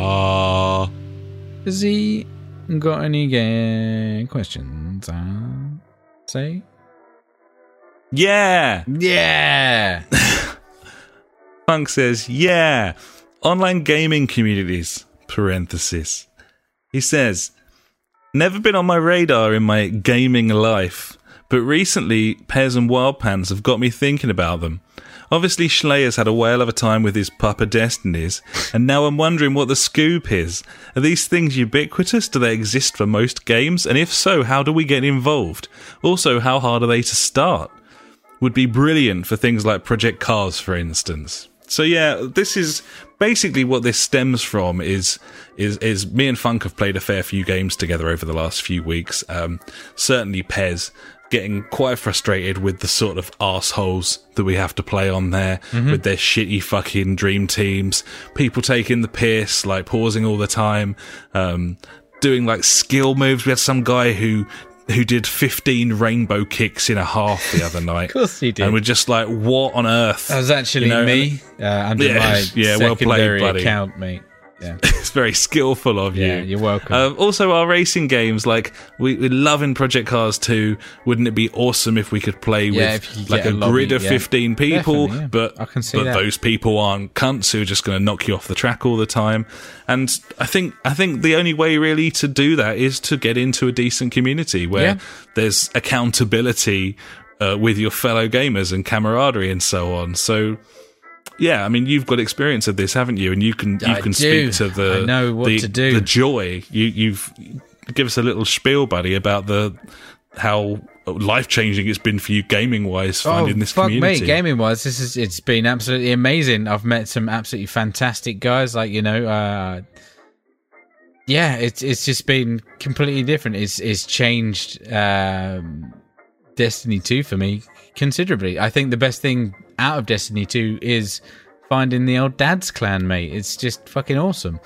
Ah, Has he got any ga- questions? Uh, say? yeah. Yeah. Funk says, yeah. Online gaming communities. Parenthesis. He says, never been on my radar in my gaming life, but recently PES and Wildlands have got me thinking about them. Obviously, Schleier's had a whale of a time with his Papa Destinies, and now I'm wondering what the scoop is. Are these things ubiquitous? Do they exist for most games? And if so, how do we get involved? Also, how hard are they to start? would be brilliant for things like Project Cars, for instance. So yeah, this is basically what this stems from. Is is is me and Funk have played a fair few games together over the last few weeks. Um, certainly, PES getting quite frustrated with the sort of assholes that we have to play on there with their shitty fucking dream teams. People taking the piss, like pausing all the time, um, doing like skill moves. We had some guy who who did 15 rainbow kicks in a half the other night. Of course he did. And we're just like, what on earth? That was actually You know, me uh, under Yeah, my yeah, well played, secondary buddy. account, mate. Yeah, It's very skillful of you. yeah, you're welcome. Um, also, our racing games, like we, we love in Project Cars 2. Wouldn't it be awesome if we could play Yeah, with if you could like a, a lobby, grid of yeah. 15 people, yeah. but I can see but that. those people aren't cunts who are just going to knock you off the track all the time. And I think I think the only way really to do that is to get into a decent community where there's accountability uh, with your fellow gamers and camaraderie and so on. So. Yeah, I mean, you've got experience of this, haven't you? And you can you I can do. speak to the I know what the, to do. the joy you you've give us a little spiel, buddy, about the how life changing it's been for you gaming wise finding this Oh, fuck community. me, gaming wise, this is it's been absolutely amazing. I've met some absolutely fantastic guys, like you know, uh, yeah, it's it's just been completely different. It's it's changed um, Destiny two for me considerably. I think the best thing out of Destiny two is finding the old dad's clan mate. It's just fucking awesome.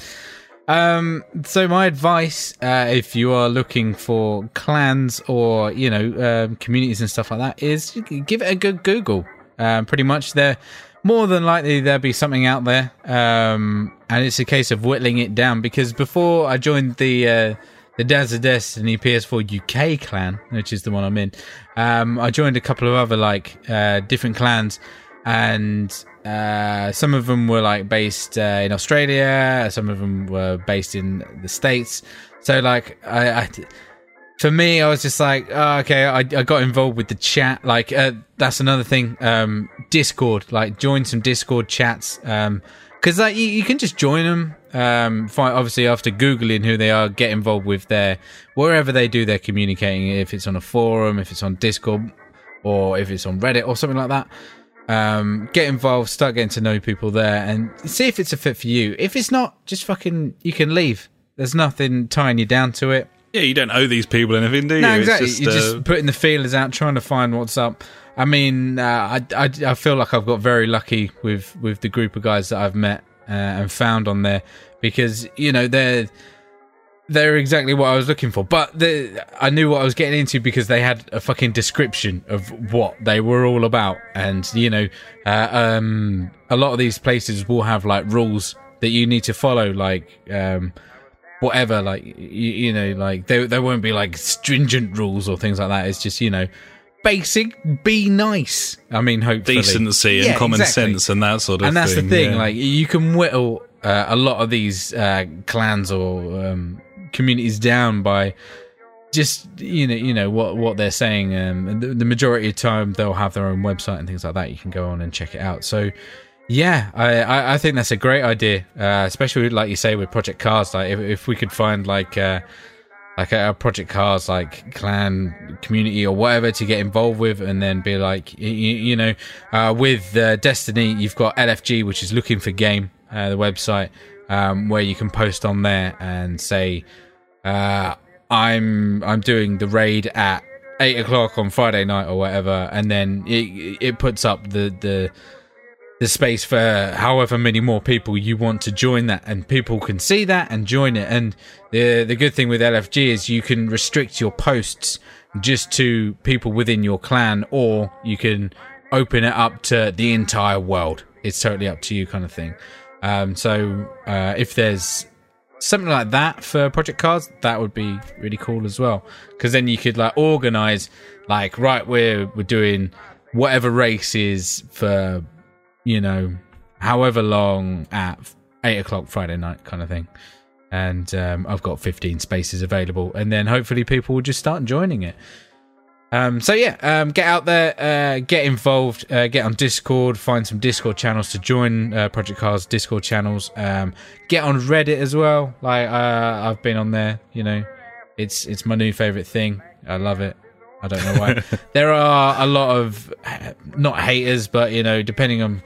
Um, so my advice, uh, if you are looking for clans or you know um, communities and stuff like that, is give it a good Google. Um, pretty much, there more than likely there'll be something out there, um, and it's a case of whittling it down. Because before I joined the uh, the Dads of Destiny PS4 UK clan, which is the one I'm in, um, I joined a couple of other like uh, different clans, and uh, some of them were like based uh, in Australia, some of them were based in the States. So like I, I for me, I was just like, oh, okay, I, I got involved with the chat. Like, uh, that's another thing. Um, Discord, like, join some Discord chats. Um, cause like you, you can just join them. Um, obviously after Googling who they are, get involved with their, wherever they do their communicating, if it's on a forum, if it's on Discord, or if it's on Reddit or something like that. Um, get involved, start getting to know people there and see if it's a fit for you. If it's not, just fucking, you can leave. There's nothing tying you down to it. Yeah, you don't owe these people anything, do you? No, It's exactly. just, You're uh, just putting the feelers out, trying to find what's up. I mean, uh, I, I I feel like I've got very lucky with with the group of guys that I've met uh, and found on there because you know they're they're exactly what I was looking for. But the, I knew what I was getting into because they had a fucking description of what they were all about, and you know, uh, um, a lot of these places will have like rules that you need to follow, like. Um, whatever like you, you know like there there won't be like stringent rules or things like that it's just you know basic be nice i mean hopefully decency and Yeah, common exactly. sense and that sort of thing. and that's thing. the thing yeah. like you can whittle uh, a lot of these uh, clans or um, communities down by just you know you know what what they're saying um the, the majority of time they'll have their own website and things like that. You can go on and check it out. So yeah, I, I, I think that's a great idea, uh, especially like you say with Project Cars. Like if, if we could find like uh, like a, Project Cars like clan community or whatever to get involved with, and then be like you, you know uh, with uh, Destiny, you've got LFG, which is looking for game, uh, the website um, where you can post on there and say uh, I'm I'm doing the raid at eight o'clock on Friday night or whatever, and then it it puts up the the the space for however many more people you want to join that. And people can see that and join it. And the the good thing with LFG is you can restrict your posts just to people within your clan or you can open it up to the entire world. It's totally up to you kind of thing um, so uh, if there's something like that for project cars that would be really cool as well because then you could like organize like right we're we're doing whatever race is for you know, however long at eight o'clock Friday night kind of thing. And um, I've got 15 spaces available, and then hopefully people will just start joining it. Um, so yeah, um, get out there, uh, get involved, uh, get on Discord, find some Discord channels to join uh, Project Cars Discord channels. Um, get on Reddit as well. Like uh, I've been on there, you know, it's it's my new favorite thing. I love it. I don't know why. there are a lot of not haters, but you know, depending on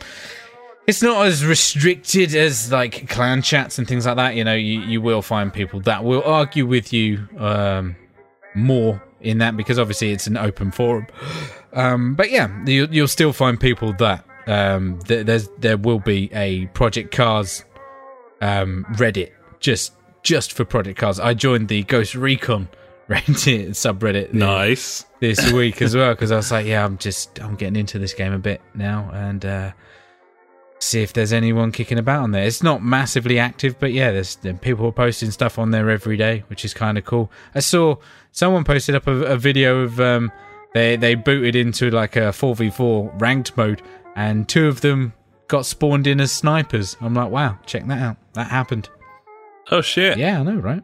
it's not as restricted as like clan chats and things like that. You know, you, you will find people that will argue with you um, more in that because obviously it's an open forum. Um, but yeah, you, you'll still find people that um, th- there's there will be a Project Cars um, Reddit just just for Project Cars. I joined the Ghost Recon Reddit subreddit nice. this week as well because I was like, yeah, I'm just I'm getting into this game a bit now and uh, see if there's anyone kicking about on there. It's not massively active, but yeah, there's there- people are posting stuff on there every day, which is kind of cool. I saw someone posted up a, a video of um, they they booted into like a four v four ranked mode, and two of them got spawned in as snipers. I'm like, wow, check that out. That happened. Oh shit. Yeah, I know, right?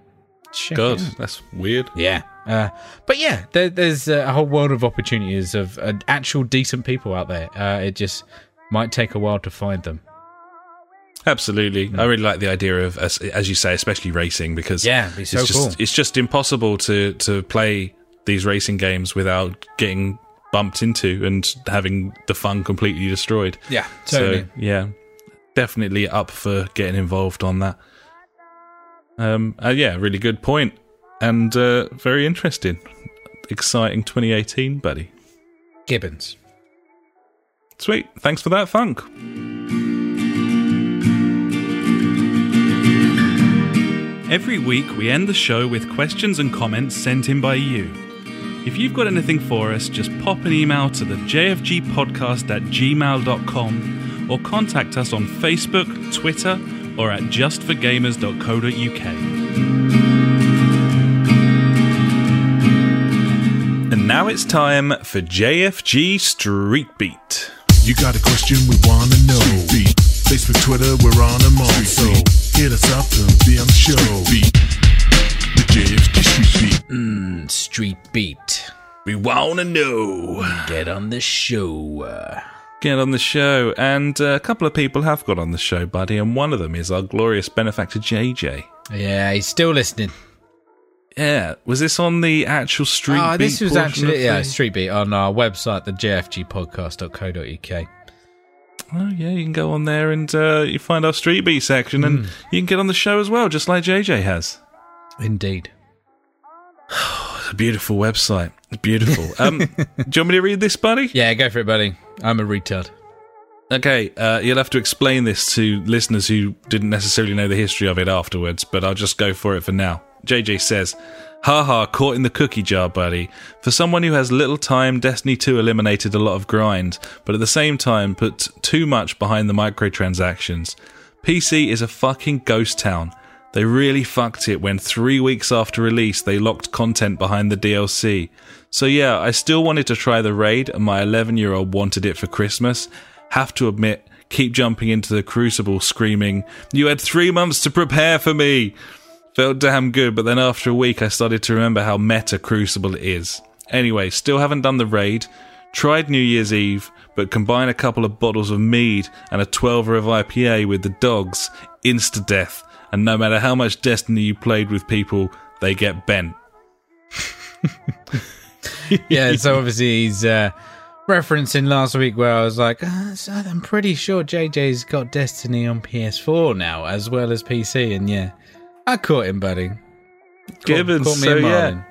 Check God, that's weird. Yeah. Uh, but yeah, there, there's a whole world of opportunities of uh, actual decent people out there. Uh, it just might take a while to find them. Absolutely, I really like the idea of, as, as you say, especially racing because Yeah, be so it's just cool. it's just impossible to to play these racing games without getting bumped into and having the fun completely destroyed. Yeah, totally. So yeah, definitely up for getting involved on that. Um, uh, yeah, really good point and uh, very interesting, exciting 2018, buddy. Gibbons. Sweet, thanks for that, Funk. Every week, we end the show with questions and comments sent in by you. If you've got anything for us, just pop an email to the jfgpodcast at gmail.com or contact us on Facebook, Twitter, or at justforgamers.co.uk. And now it's time for JFG Street Beat. You got a question we wanna know. Beat. Facebook, Twitter, we're on them all. So hit us up and be on the show. Beat. The JFG Street Beat. Mm, Street Beat. We wanna know. Get on the show. Get on the show, and uh, a couple of people have got on the show, buddy, and one of them is our glorious benefactor JJ. yeah, he's still listening. Yeah, was this on the actual Street Oh, Beat this was actually of yeah, Street Beat on our website, the jfgpodcast.co.uk. Oh yeah, you can go on there and uh, you find our Street Beat section, and you can get on the show as well, just like JJ has. Indeed. It's a beautiful website. It's beautiful. Um, do you want me to read this, buddy? Yeah, go for it, buddy. I'm a retard. Okay, uh, you'll have to explain this to listeners who didn't necessarily know the history of it afterwards, but I'll just go for it for now. JJ says, Haha, caught in the cookie jar, buddy. For someone who has little time, Destiny 2 eliminated a lot of grind, but at the same time put too much behind the microtransactions. PC is a fucking ghost town. They really fucked it when three weeks after release they locked content behind the DLC. So yeah, I still wanted to try the raid and my 11 year old wanted it for Christmas. Have to admit, keep jumping into the crucible screaming, You had three months to prepare for me! Felt damn good, but then after a week I started to remember how meta Crucible is. Anyway, still haven't done the raid. Tried New Year's Eve, but combine a couple of bottles of mead and a 12er of IPA with the dogs, insta death. And no matter how much Destiny you played with people, they get bent. Yeah, so obviously he's uh, referencing last week where I was like, uh, I'm pretty sure JJ's got Destiny on PS4 now as well as PC, and yeah, I caught him, buddy. Gibbons, caught me so yeah.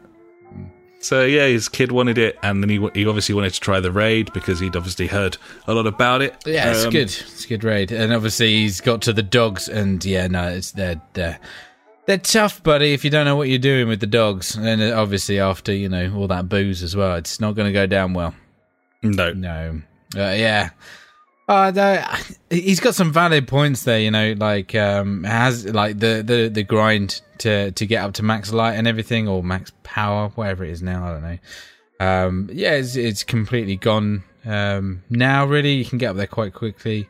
So yeah, his kid wanted it, and then he he obviously wanted to try the raid because he'd obviously heard a lot about it. Yeah, it's Um, good. It's a good raid, and obviously he's got to the dogs, and yeah, no, it's they're they're, they're tough, buddy. If you don't know what you're doing with the dogs, and uh, obviously after you know all that booze as well, it's not going to go down well. No, No, uh, yeah. Uh, no, he's got some valid points there, you know, like um has like the, the, the grind to to get up to max light and everything or max power, whatever it is now, I don't know. Um yeah, it's it's completely gone um now really. You can get up there quite quickly.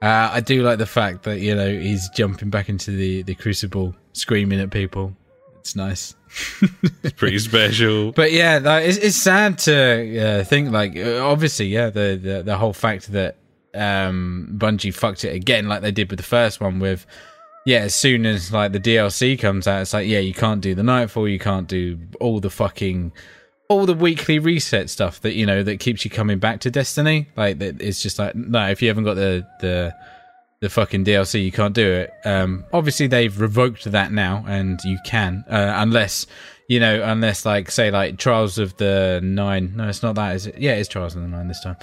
Uh I do like the fact that, you know, he's jumping back into the the crucible screaming at people. It's nice. it's pretty special. But yeah, like, it's, it's sad to uh, think like obviously yeah the, the the whole fact that um Bungie fucked it again like they did with the first one with yeah as soon as like the DLC comes out it's like yeah you can't do the Nightfall you can't do all the fucking all the weekly reset stuff that you know that keeps you coming back to Destiny like it's just like no if you haven't got the the the fucking DLC, you can't do it. Um, obviously, they've revoked that now, and you can, uh, unless you know, unless like say like Trials of the Nine. No, it's not that. Is it? Yeah, it's Trials of the Nine this time.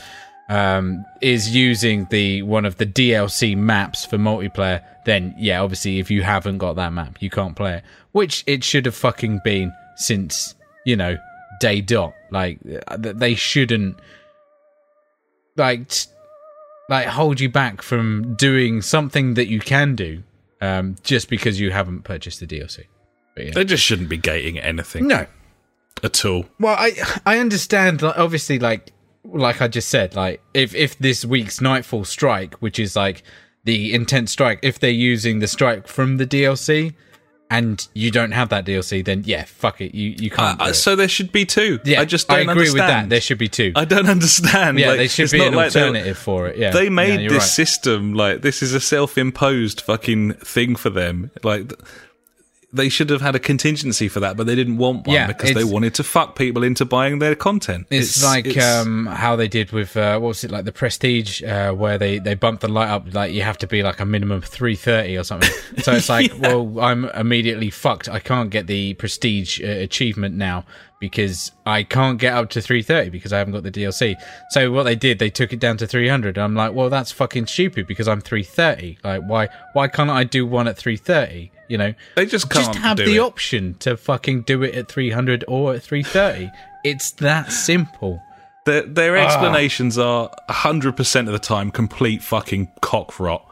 Um, is using the one of the DLC maps for multiplayer. Then yeah, obviously, if you haven't got that map, you can't play it. Which it should have fucking been since you know day dot. Like uh, they shouldn't like. Like hold you back from doing something that you can do um, just because you haven't purchased the DLC. But yeah. They just shouldn't be gating anything No, at all. well, I I understand. Like, obviously, like like I just said, like if if this week's Nightfall strike, which is like the intense strike, if they're using the strike from the DLC and you don't have that DLC, then yeah, fuck it, you you can't. Uh, it. so there should be two. yeah, I just don't agree with that. There should be two. I don't understand. yeah, Like, there should it's be not an like alternative for it. Yeah, They made you're this right. system like this is a self-imposed fucking thing for them. Like they should have had a contingency for that, but they didn't want one Yeah, because they wanted to fuck people into buying their content. It's, like it's- um, how they did with uh, what was it like the Prestige, uh, where they they bumped the light up like you have to be like a minimum three thirty or something. So it's like, well, I'm immediately fucked. I can't get the Prestige uh, achievement now because I can't get up to three thirty because I haven't got the DLC. So what they did, they took it down to three hundred. I'm like, well, that's fucking stupid because I'm three thirty. Like, why why can't I do one at three thirty? You know, they just can't just have the it. option to fucking do it at 300 or at 330 it's that simple Their, their Ah. explanations are 100% of the time complete fucking cock rot.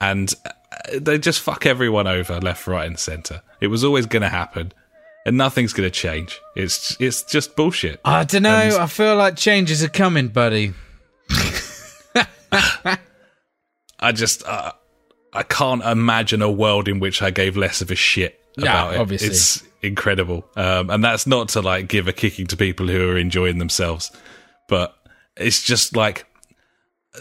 And uh, they just fuck everyone over left, right, and centre. It was always going to happen. And nothing's going to change. It's it's just bullshit. i don't know i feel like changes are coming buddy I just uh, I can't imagine a world in which I gave less of a shit about it. obviously. It's incredible, um, and that's not to like give a kicking to people who are enjoying themselves, but it's just like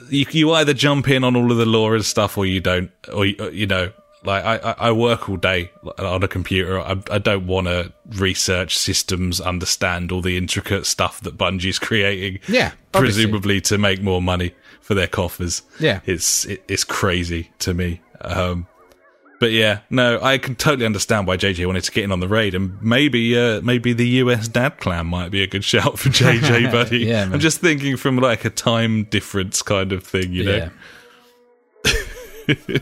you you either jump in on all of the lore and stuff, or you don't, or you, know. Like I, I I work all day on a computer. I, I don't want to research systems, understand all the intricate stuff that Bungie's creating. Yeah, obviously. presumably to make more money for their coffers. Yeah. it's it, it's crazy to me. Um, but yeah, no, I can totally understand why JJ wanted to get in on the raid, and maybe uh, maybe the US Dad Clan might be a good shout for JJ, buddy. Yeah, man. I'm just thinking from like a time difference kind of thing, you know. yeah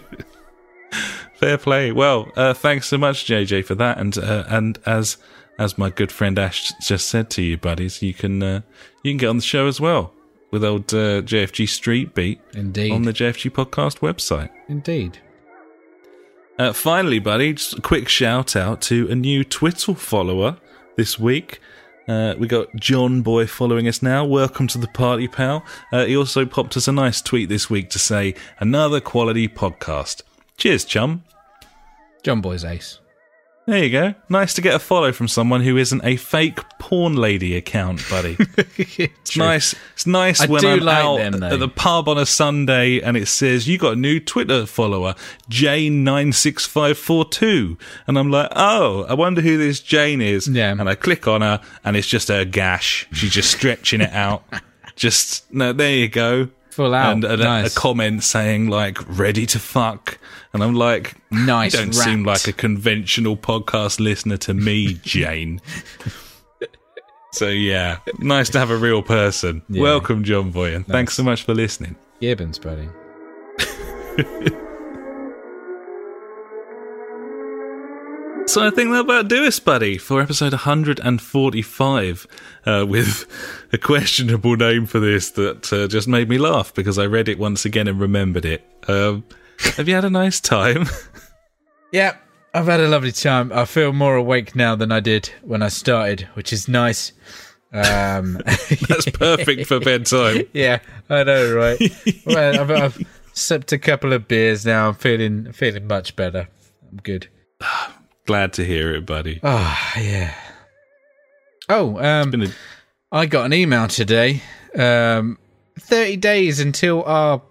Fair play. Well, uh, thanks so much, JJ, for that, and uh, and as as my good friend Ash just said to you, buddies, you can uh, you can get on the show as well with old uh, JFG Street Beat indeed on the JFG podcast website. indeed Uh, finally, buddy, just a quick shout out to a new Twitter follower this week. Uh, we got John Boy following us now. Welcome to the party, pal. Uh, he also popped us a nice tweet this week to say, another quality podcast. Cheers, chum. john boy's ace There you go. Nice to get a follow from someone who isn't a fake porn lady account, buddy. It's nice. It's nice I when I'm like out them, at the pub on a Sunday and it says you got a new Twitter follower, Jane nine six five four two, and I'm like, oh, I wonder who this Jane is. Yeah. And I click on her, and it's just her gash. She's just stretching it out. Just no, there you go. Full out. And a, Nice. a comment saying like "ready to fuck," and I'm like, Nice You don't seem like a conventional podcast listener to me, Jane. so yeah, nice to have a real person. Yeah. Welcome, John Boy, and thanks so much for listening. gibbons buddy So I think that about do us, buddy, for episode 145, uh, with a questionable name for this that uh, just made me laugh because I read it once again and remembered it. Um, have you had a nice time? yeah i've had a lovely time i feel more awake now than i did when i started which is nice um That's perfect for bedtime. Yeah, I know, right? well, I've, I've sipped a couple of beers now. I'm feeling feeling much better. I'm good. Glad to hear it, buddy. Oh yeah. Oh, um, a- I got an email today. Um, thirty days until our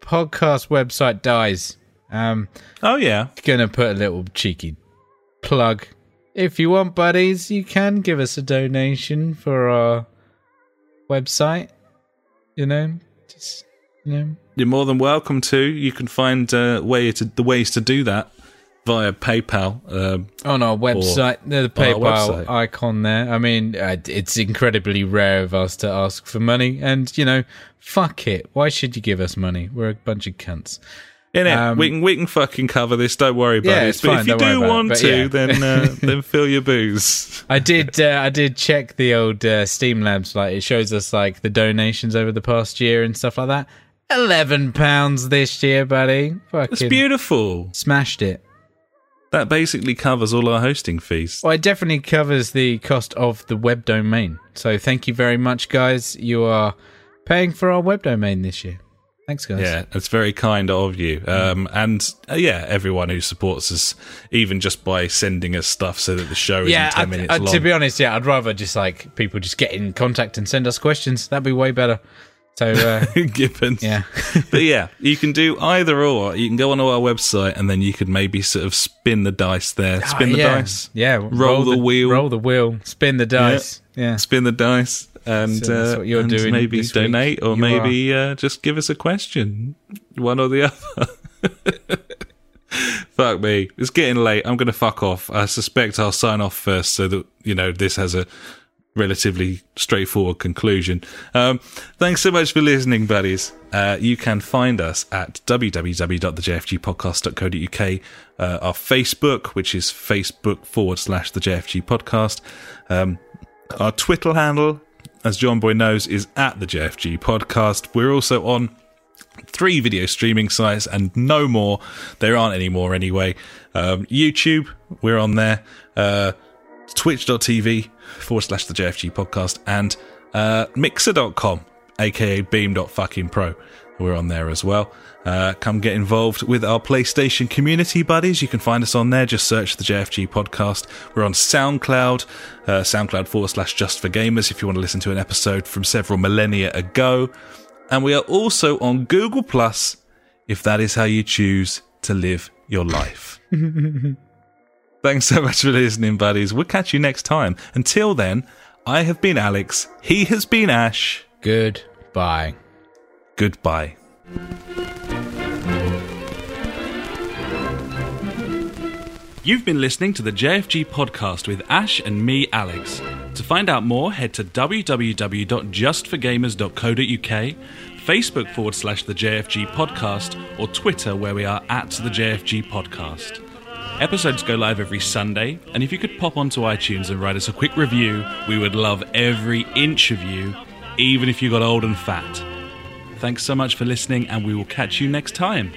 podcast website dies. Um, oh yeah, gonna put a little cheeky plug. If you want, buddies, you can give us a donation for our website. You know, just you know, you're more than welcome to. You can find uh, way to the ways to do that via PayPal. Um, on our website, the PayPal website. icon there. I mean, uh, it's incredibly rare of us to ask for money, and you know, fuck it. Why should you give us money? We're a bunch of cunts. in it, Um, we can we can fucking cover this. Don't worry about Yeah, it. it's But fine, if you don't worry about it, want but to, yeah. then uh, then fill your booze. I did. Uh, I did check the old uh, Streamlabs. Like it shows us like the donations over the past year and stuff like that. Eleven pounds this year, buddy. It's Fucking beautiful. smashed it. That basically covers all our hosting fees. Well, it definitely covers the cost of the web domain. So thank you very much, guys. You are paying for our web domain this year. Thanks, guys. Yeah, that's very kind of you. Um, and uh, yeah, everyone who supports us, even just by sending us stuff so that the show is Yeah, in 10 I'd- minutes I'd- long. to be honest, yeah, I'd rather just like people just get in contact and send us questions. That'd be way better. So, uh, Gibbons. yeah. but yeah, you can do either or. You can go onto our website and then you could maybe sort of spin the dice there. Spin the yeah. dice. Yeah. Roll the wheel. Roll the wheel. Spin the dice. Yeah. Spin the dice. And, So that's uh, what you're and doing maybe donate or You maybe uh, just give us a question. One or the other. fuck me. It's getting late. I'm going to fuck off. I suspect I'll sign off first so that, you know, this has a relatively straightforward conclusion. Um, thanks so much for listening, buddies. Uh, you can find us at www.thejfgpodcast.co.uk, uh, our Facebook, which is Facebook forward slash the JFG podcast. Um, our Twitter handle, as John Boy knows, is at the JFG podcast. We're also on three video streaming sites and no more. There aren't any more anyway. Um, YouTube, we're on there. Uh, Twitch.tv forward slash the JFG podcast and uh, Mixer.com, aka Beam.fucking pro. We're on there as well. Uh, come get involved with our PlayStation community buddies. You can find us on there. Just search the JFG podcast. We're on SoundCloud, uh, SoundCloud forward slash just for gamers if you want to listen to an episode from several millennia ago. And we are also on Google Plus if that is how you choose to live your life. Thanks so much for listening, buddies. We'll catch you next time. Until then, I have been Alex. He has been Ash. Goodbye. Goodbye. You've been listening to the JFG podcast with Ash and me, Alex. To find out more, head to www.justforgamers.co.uk, Facebook forward slash the JFG podcast, or Twitter where we are at the JFG podcast. Episodes go live every Sunday, and if you could pop onto iTunes and write us a quick review, we would love every inch of you, even if you got old and fat. Thanks so much for listening, and we will catch you next time.